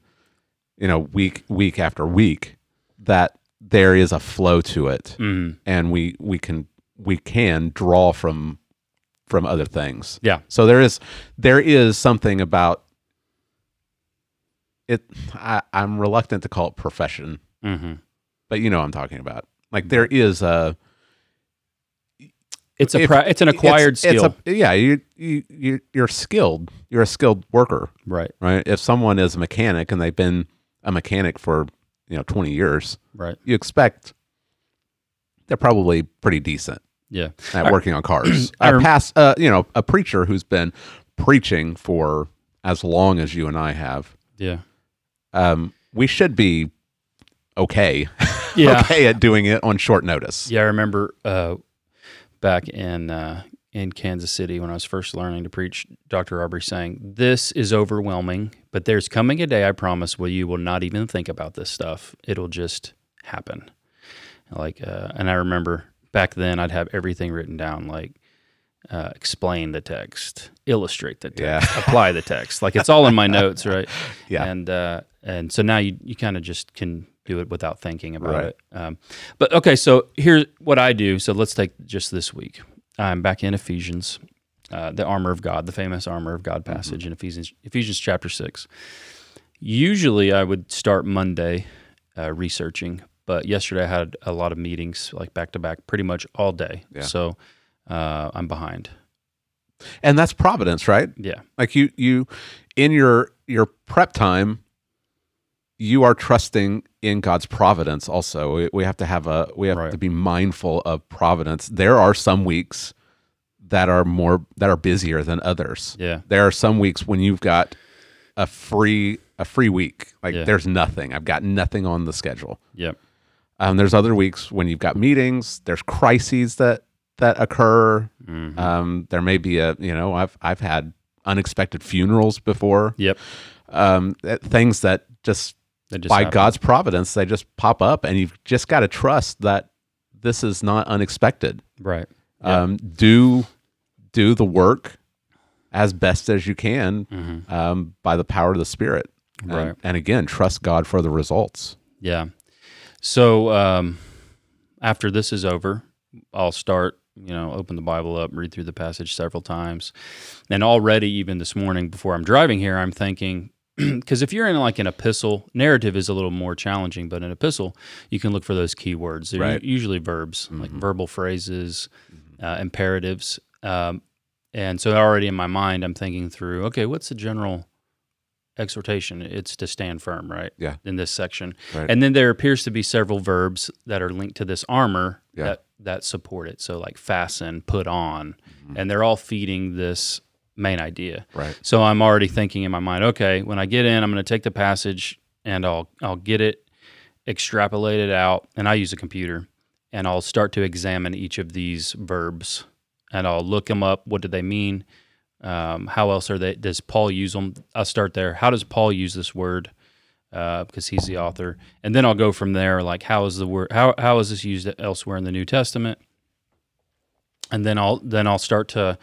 you know, week week after week that there is a flow to it Mhm. and we we can we can draw from from other things. Yeah. So there is there is something about it. I, I'm reluctant to call it profession, Mm-hmm. but you know what I'm talking about. Like there is a It's a if- pra- it's an acquired it's- it's skill. a- yeah, you you you you're skilled. You're a skilled worker, right. right? If someone is a mechanic and they've been a mechanic for you know 20 years, Right. you expect they're probably pretty decent. Yeah. at working on cars. I A rem- past, uh, you know, a preacher who's been preaching for as long as you and I have. Yeah. Um, we should be okay, Yeah. okay at doing it on short notice. Yeah, I remember uh, back in uh, in Kansas City when I was first learning to preach. Dr. Aubrey saying, "This is overwhelming, but there's coming a day, I promise, where you will not even think about this stuff. It'll just happen." Like, uh, and I remember back then I'd have everything written down, like uh, explain the text, illustrate the text, Yeah. apply the text. Like it's all in my notes, right? Yeah. And uh, and so now you you kind of just can do it without thinking about Right. it. Um, but okay, so here's what I do. So let's take just this week. I'm back in Ephesians, uh, the armor of God, the famous armor of God passage in Ephesians Ephesians chapter six. Usually, I would start Monday uh, researching, but yesterday I had a lot of meetings, like back to back, pretty much all day. Yeah. So uh, I'm behind. And that's providence, right? Yeah, Like you you in your your prep time you are trusting in God's providence also. We, we have to have a we have Right. to be mindful of providence. There are some weeks that are more that are busier than others. yeah, There are some weeks when you've got a free a free week. Like Yeah. there's nothing. I've got nothing on the schedule. yep, Um, there's other weeks when you've got meetings. There's crises that that occur. Mhm. Um, there may be a you know I've I've had unexpected funerals before. yep. Um, things that just That just by happened. God's providence they just pop up, and you've just got to trust that this is not unexpected. right? Yeah. Um, do do the work as best as you can Mhm. um, by the power of the Spirit. And- Right. and again, trust God for the results. Yeah. So um, after this is over, I'll start, you know, open the Bible up, read through the passage several times. And already, even this morning before I'm driving here, I'm thinking, because if you're in like an epistle, narrative is a little more challenging, but an epistle, you can look for those key words. They're Right. usually verbs, like verbal phrases, uh, imperatives. Um, and so already in my mind, I'm thinking through, okay, what's the general exhortation? It's to stand firm, right? Yeah. In this section. Right. And then there appears to be several verbs that are linked to this armor Yeah. that, that support it. So like fasten, put on, Mm-hmm. and they're all feeding this main idea. Right. So I'm already thinking in my mind, okay, when I get in, I'm going to take the passage and I'll I'll get it extrapolated out, and I use a computer, and I'll start to examine each of these verbs, and I'll look them up. What do they mean? Um, how else are they? Does Paul use them? I'll start there. How does Paul use this word? Uh, because he's the author, and then I'll go from there. Like, how is the word? How how is this used elsewhere in the New Testament? And then I'll then I'll start to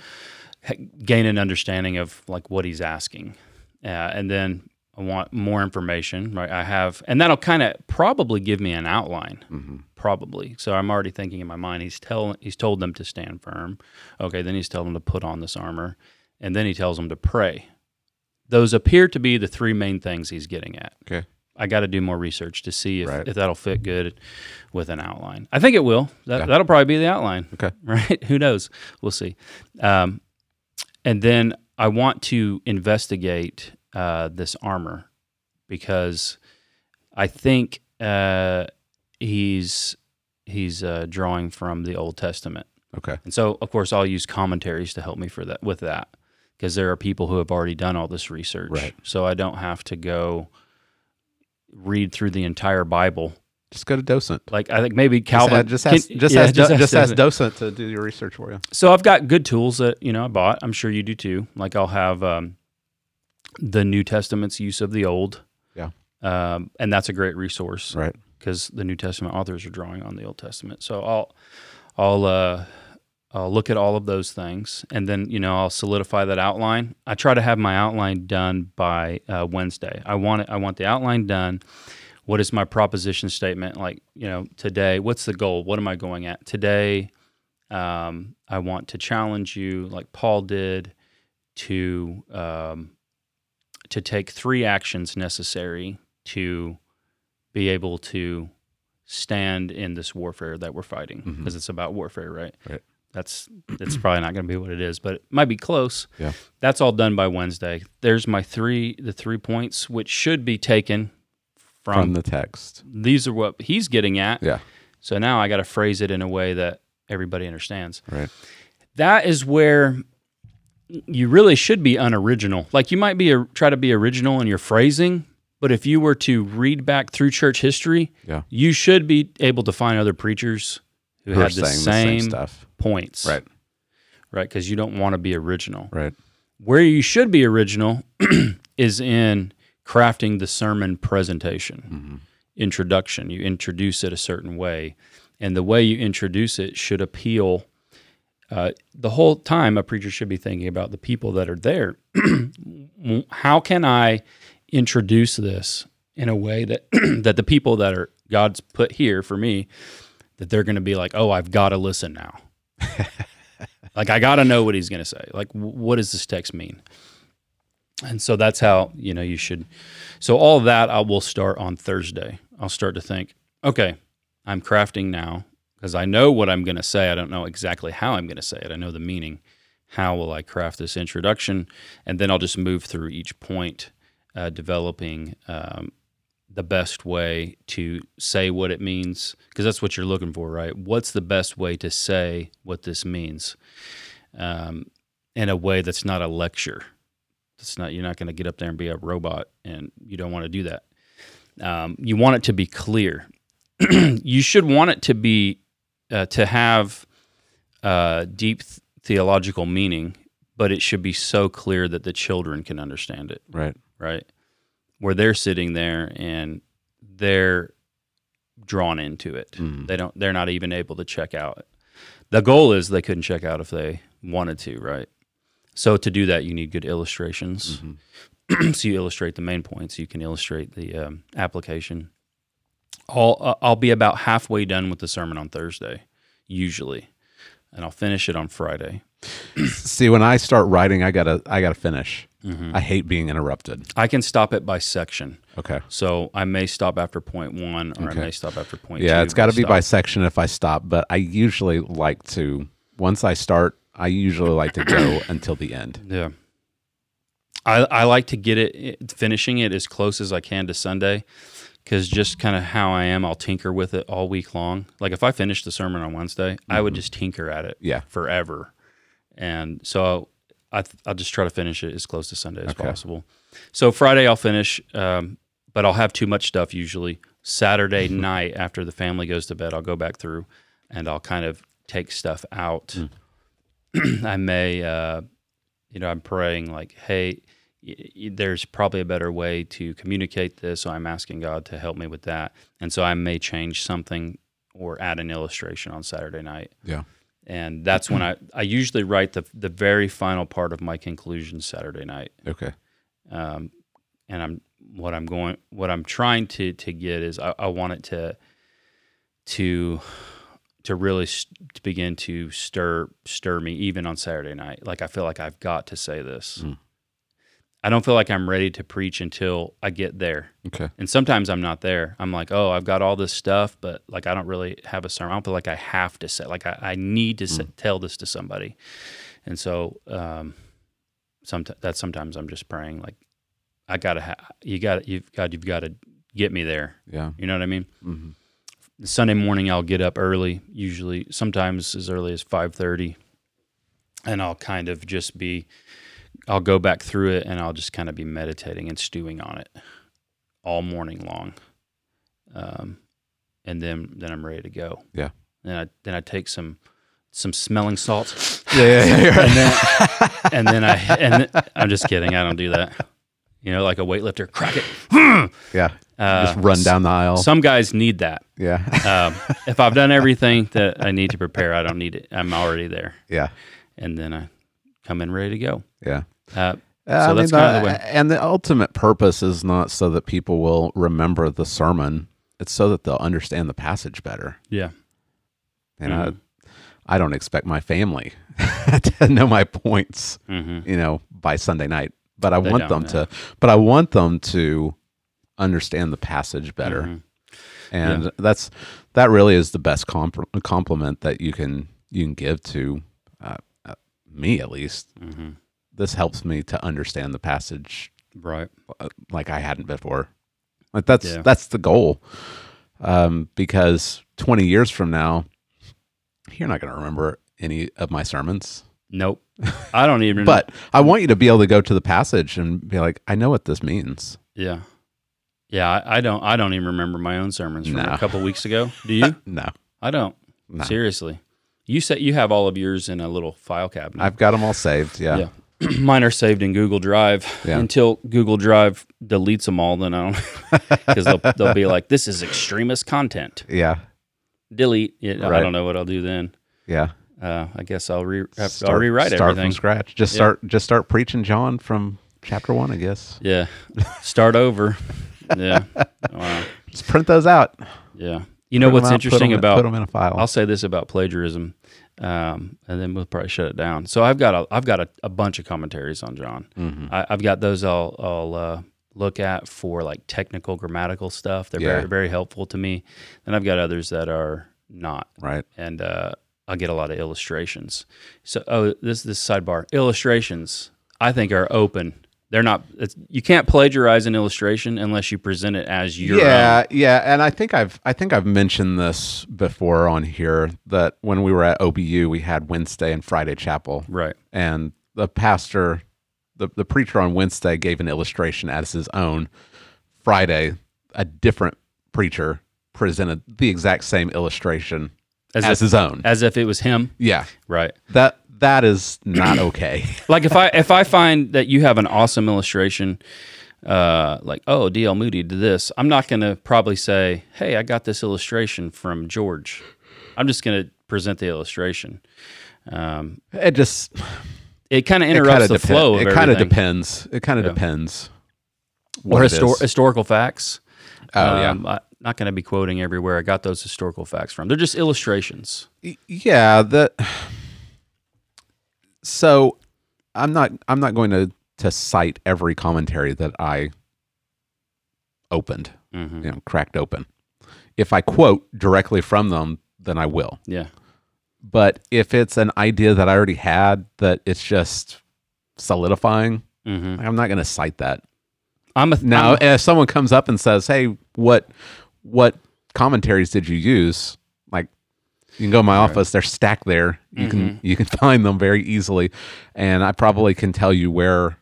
gain an understanding of like what he's asking, uh, and then I want more information. Right, I have, and that'll kind of probably give me an outline. Mm-hmm. Probably. So I'm already thinking in my mind. He's telling he's told them to stand firm. Okay, then he's telling them to put on this armor, and then he tells them to pray. Those appear to be the three main things he's getting at. Okay. I got to do more research to see if, Right. if that'll fit good with an outline. I think it will. That, Yeah. That'll probably be the outline. Okay. Right? Who knows? We'll see. Um, and then I want to investigate uh, this armor because I think uh, he's he's uh, drawing from the Old Testament. Okay. And so, of course, I'll use commentaries to help me for that with that because there are people who have already done all this research. Right. So I don't have to go read through the entire Bible. Just go to docent. Like I think maybe Calvin just ask, just, ask, just, ask, Docent. docent to do your research for you. So I've got good tools that you know I bought. I'm sure you do too. Like I'll have um, the New Testament's use of the Old. Yeah. Um, and that's a great resource Right. Because the New Testament authors are drawing on the Old Testament. So I'll I'll uh, I'll look at all of those things, and then you know I'll solidify that outline. I try to have my outline done by uh, Wednesday. I want it. I want the outline done. What is my proposition statement? Like you know today, what's the goal? What am I going at today? Um, I want to challenge you, like Paul did, to um, to take three actions necessary to be able to stand in this warfare that we're fighting mm-hmm. because it's about warfare, right? Right. That's that's probably not going to be what it is, but it might be close. Yeah. That's all done by Wednesday. There's my three the three points which should be taken from, From the text. these are what he's getting at. Yeah. So now I got to phrase it in a way that everybody understands. Right. That is where you really should be unoriginal. Like you might be a, try to be original in your phrasing, but if you were to read back through church history, Yeah. you should be able to find other preachers who, Who had the same, the same stuff. points. Right. Right. Because you don't want to be original. Right. Where you should be original is in crafting the sermon presentation, Mm-hmm. introduction. You introduce it a certain way. and the way you introduce it should appeal. Uh, the whole time, a preacher should be thinking about the people that are there. How can I introduce this in a way that that the people that are God's put here for me, that they're going to be like, oh, I've got to listen now. like I got to know what he's going to say. Like, w- what does this text mean? And so that's how you know you should. So all that I will start on Thursday. I'll start to think, okay, I'm crafting now because I know what I'm going to say. I don't know exactly how I'm going to say it. I know the meaning. How will I craft this introduction? And then I'll just move through each point, uh, developing um, the best way to say what it means because that's what you're looking for, right? What's the best way to say what this means um, in a way that's not a lecture? It's not you're not going to get up there and be a robot, and you don't want to do that. Um, you want it to be clear. you should want it to be uh, to have uh, deep th- theological meaning, but it should be so clear that the children can understand it. Right. Right, where they're sitting there and they're drawn into it. Mm. They don't. They're not even able to check out. The goal is they couldn't check out if they wanted to. Right. So to do that, you need good illustrations. so you illustrate the main points. You can illustrate the um, application. I'll uh, I'll be about halfway done with the sermon on Thursday, usually, and I'll finish it on Friday. See, when I start writing, I gotta I gotta finish. Mm-hmm. I hate being interrupted. I can stop it by section. Okay. So I may stop after point one, or Okay. I may stop after point two. Yeah, it's got to be by section if I stop, but I usually like to once I start, I usually like to go until the end. Yeah. I, I like to get it finishing it as close as I can to Sunday because just kind of how I am, I'll tinker with it all week long. Like if I finish the sermon on Wednesday, I would just tinker at it Yeah. forever. And so I, I'll just try to finish it as close to Sunday as Okay. possible. So Friday I'll finish, um, but I'll have too much stuff usually. Saturday night after the family goes to bed, I'll go back through and I'll kind of take stuff out. I may, uh, you know, I'm praying like, hey, y- y- there's probably a better way to communicate this. So I'm asking God to help me with that. And so I may change something or add an illustration on Saturday night. Yeah. And that's when I, I usually write the, the very final part of my conclusion Saturday night. Okay. Um, and I'm, what I'm going, what I'm trying to, to get is I, I want it to, to, to really s to begin to stir, stir me even on Saturday night. Like I feel like I've got to say this. Mm. I don't feel like I'm ready to preach until I get there. Okay. And sometimes I'm not there. I'm like, oh, I've got all this stuff, but like I don't really have a sermon. I don't feel like I have to say, like I, I need to say, tell this to somebody. And so, um, sometimes that's sometimes I'm just praying like, I gotta, ha- you got, you've got, you've got to get me there. Yeah. You know what I mean? hmm Sunday morning I'll get up early, usually sometimes as early as five thirty, and I'll kind of just be, I'll go back through it and I'll just kind of be meditating and stewing on it all morning long, um, and then then I'm ready to go. Yeah. Then I then I take some some smelling salts, Yeah. Yeah. yeah, and then and then I and then, I'm just kidding. I don't do that. You know, like a weightlifter, crack it. yeah. Uh, Just run down the aisle. Some guys need that. yeah. um, if I've done everything that I need to prepare, I don't need it. I'm already there, yeah. and then I come in ready to go. Yeah. Uh, So I that's mean, kinda the the- way. And the ultimate purpose is not so that people will remember the sermon. It's so that they'll understand the passage better. yeah, And Mhm. I, I don't expect my family to know my points, hmm you know, by Sunday night. But I They want them to. But I want them to understand the passage better. Mhm. And that's that really is the best comp- compliment that you can you can give to uh, uh, me at least. This helps me to understand the passage right. uh, like I hadn't before. Like that's Yeah. that's the goal. Um, because 20 years from now, you're not going to remember any of my sermons. Nope. I don't even. But I want you to be able to go to the passage and be like, I know what this means. yeah, yeah. I, I don't. I don't even remember my own sermons from No. a couple weeks ago. Do you? No, I don't. no. Seriously. You said you have all of yours in a little file cabinet. I've got them all saved. Yeah. Yeah. Mine are saved in Google Drive Yeah. until Google Drive deletes them all. Then I don't because they'll they'll be like, "This is extremist content." Yeah. delete. Yeah, I don't know what I'll do then. Yeah. Uh, I guess I'll re- have, I'll Start- rewrite start everything. from scratch. Just Yeah. start just start preaching John from chapter one, I guess. Yeah, start over. Yeah, wow. Just print those out. yeah. You know what's out, put interesting in- about put them in a file. I'll say this about plagiarism, um, and then we'll probably shut it down. So I've got a, I've got a, a bunch of commentaries on John. Mm-hmm. I, I've got those I'll, I'll uh, look at for like technical grammatical stuff. They're Yeah. very very helpful to me. Then I've got others that are not, right. and uh, I get a lot of illustrations. So oh, this this sidebar illustrations I think are open. They're not. It's, you can't plagiarize an illustration unless you present it as your yeah, own. yeah, yeah. and I think I've I think I've mentioned this before on here that when we were at OBU, we had Wednesday and Friday chapel, Right. and the pastor, the the preacher on Wednesday gave an illustration as his own. Friday, a different preacher presented the exact same illustration As, as, if, his own. as if it was him. yeah, Right. that that is not okay. like if I if I find that you have an awesome illustration, uh, like oh DL Moody did this, I'm not going to probably say, hey, I got this illustration from George. I'm just going to present the illustration. Um, it just it kind of interrupts the flow of It kind of depends. It kind of Yeah. depends. Or what it histor- historical facts. Oh, yeah. Um, I'm not going to be quoting everywhere I got those historical facts from. They're just illustrations. Yeah the so i'm not i'm not going to to cite every commentary that i opened Mhm. you know cracked open. If i quote directly from them then i will. Yeah. but if it's an idea that i already had that it's just solidifying hmm i'm not going to cite that. I'm a now I'm a- if someone comes up and says hey what what commentaries did you use? Like you can go to my office they're stacked there you Mm-hmm. can you can find them very easily and i probably can tell you where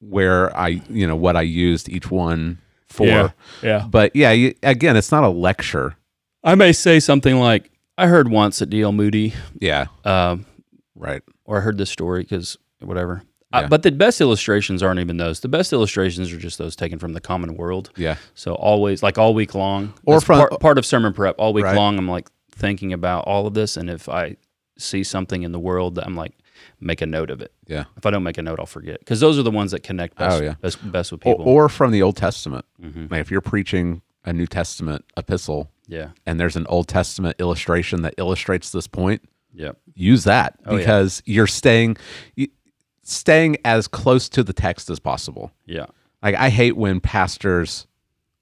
where i you know what i used each one for Yeah. yeah. but yeah you, again it's not a lecture I may say something like, I heard once at DL Moody, yeah um, right or I heard this story because whatever. Yeah. Uh, but the best illustrations aren't even those. The best illustrations are just those taken from the common world. yeah So always, like all week long, Or from- part, part of sermon prep. All week Right. long, I'm like thinking about all of this, and if I see something in the world, that I'm like, make a note of it. yeah If I don't make a note, I'll forget because those are the ones that connect best, Oh, yeah. best, best with people. Mm-hmm. or from the old testament like if you're preaching a new testament epistle yeah, and there's an old testament illustration that illustrates this point yeah, use that Oh, yeah. because you're staying staying as close to the text as possible. yeah, Like I hate when pastors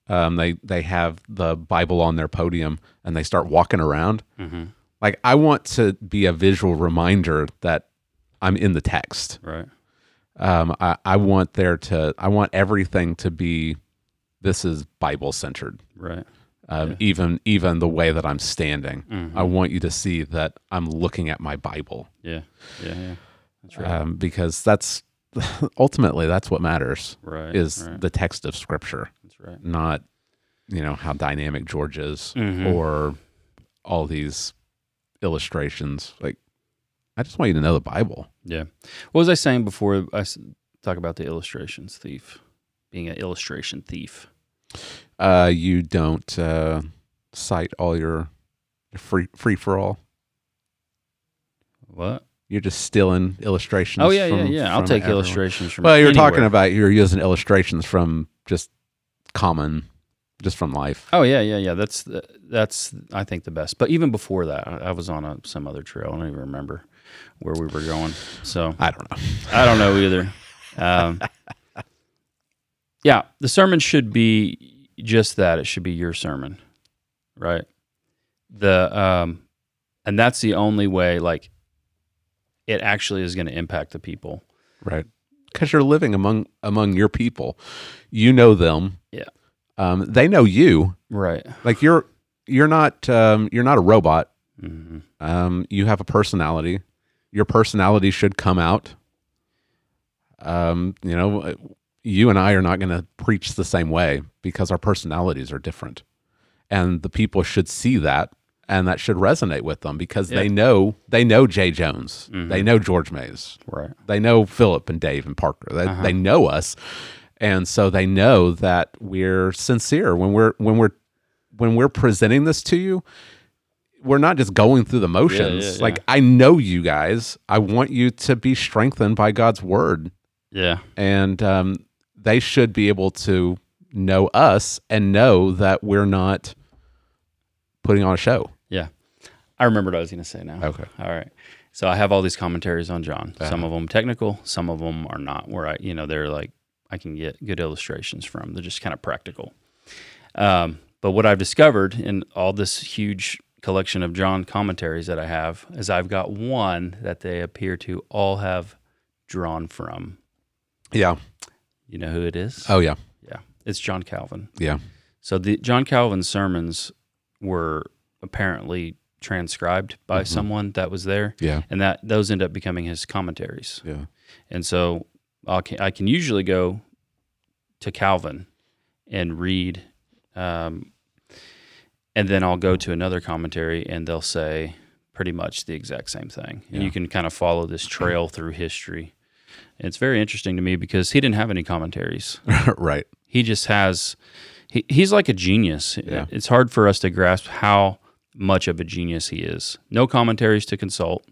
um, they they have the Bible on their podium and they start walking around. Mm-hmm. Like I want to be a visual reminder that I'm in the text. right, Um, I, I want there to I want everything to be this is Bible centered. right, Um, Even even the way that I'm standing, Mm-hmm. I want you to see that I'm looking at my Bible yeah, yeah, yeah. That's right, um, because that's ultimately that's what matters right, is right. the text of Scripture, That's right. not you know how dynamic George is Mhm. or all these illustrations. Like, I just want you to know the Bible. Yeah. What was I saying before I talk about the illustrations thief, being an illustration thief? Uh, you don't uh, cite all your free free for all. What? You're just stealing illustrations. Oh yeah, from- yeah, yeah. I'll take everyone. illustrations from. Well, you're talking about you're using illustrations from just common, just from life. Oh yeah, yeah, yeah. That's that's I think the best. But even before that, I, I was on a, some other trail. I don't even remember where we were going. So I don't know. I don't know either. Um, yeah, the sermon should be just that. It should be your sermon, right? The um, and that's the only way. Like, it actually is going to impact the people. Right. Because you're living among among your people. You know them. Um, they know you. Right. Like you're you're not um, you're not a robot. hmm Um, you have a personality. Your personality should come out. Um, you know, you and I are not going to preach the same way because our personalities are different. And the people should see that and that should resonate with them because they know they know Jay Jones. They know George Mays. Right. They know Philip and Dave and Parker. They, Uh-huh. they know us, and so they know that we're sincere when we're when we're when we're presenting this to you. we're not just going through the motions. yeah, yeah. Like I know you guys. I want you to be strengthened by God's word, Yeah. and um, they should be able to know us and know that we're not putting on a show. Yeah. I remember what I was going to say now. Okay. All right. So I have all these commentaries on John. Some of them technical, some of them are not, where I, you know, they're like, I can get good illustrations from. They're just kind of practical. Um, but what I've discovered in all this huge collection of John commentaries that I have is I've got one that they appear to all have drawn from. Yeah. You know who it is? Oh yeah. Yeah. It's John Calvin. Yeah. So the John Calvin's sermons were apparently transcribed by someone that was there, Yeah. and that those end up becoming his commentaries. Yeah. And so I can, I can usually go to Calvin and read, um, and then I'll go to another commentary, and they'll say pretty much the exact same thing, and you can kind of follow this trail through history. And it's very interesting to me because he didn't have any commentaries. Right. he just has he, he's like a genius. Yeah. it's hard for us to grasp how much of a genius he is. No commentaries to consult.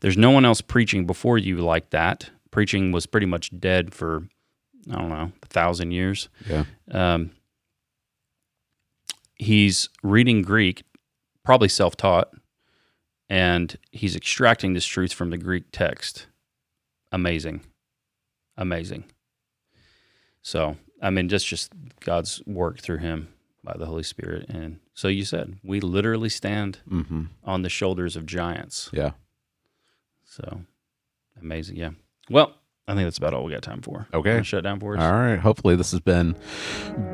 There's no one else preaching before you like that preaching was pretty much dead for i don't know a thousand years. Yeah. um, he's reading greek probably self-taught and he's extracting this truth from the greek text. Amazing. Amazing. So i mean just just god's work through him by the holy spirit. And so you said we literally stand Mm-hmm. on the shoulders of giants. Yeah. so amazing. Yeah well i think that's about all we got time for Okay. Shut down for us All right. Hopefully, this has been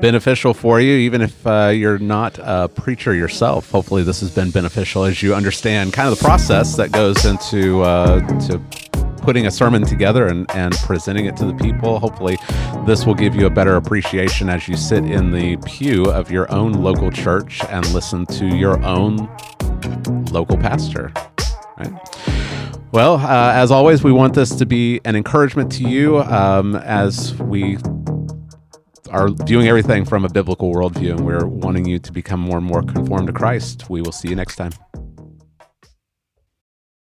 beneficial for you, even if uh, you're not a preacher yourself. Hopefully, this has been beneficial as you understand kind of the process that goes into uh, to putting a sermon together and, and presenting it to the people. Hopefully, this will give you a better appreciation as you sit in the pew of your own local church and listen to your own local pastor. Right. Well, uh, as always, we want this to be an encouragement to you um, as we are viewing everything from a biblical worldview, and we're wanting you to become more and more conformed to Christ. We will see you next time.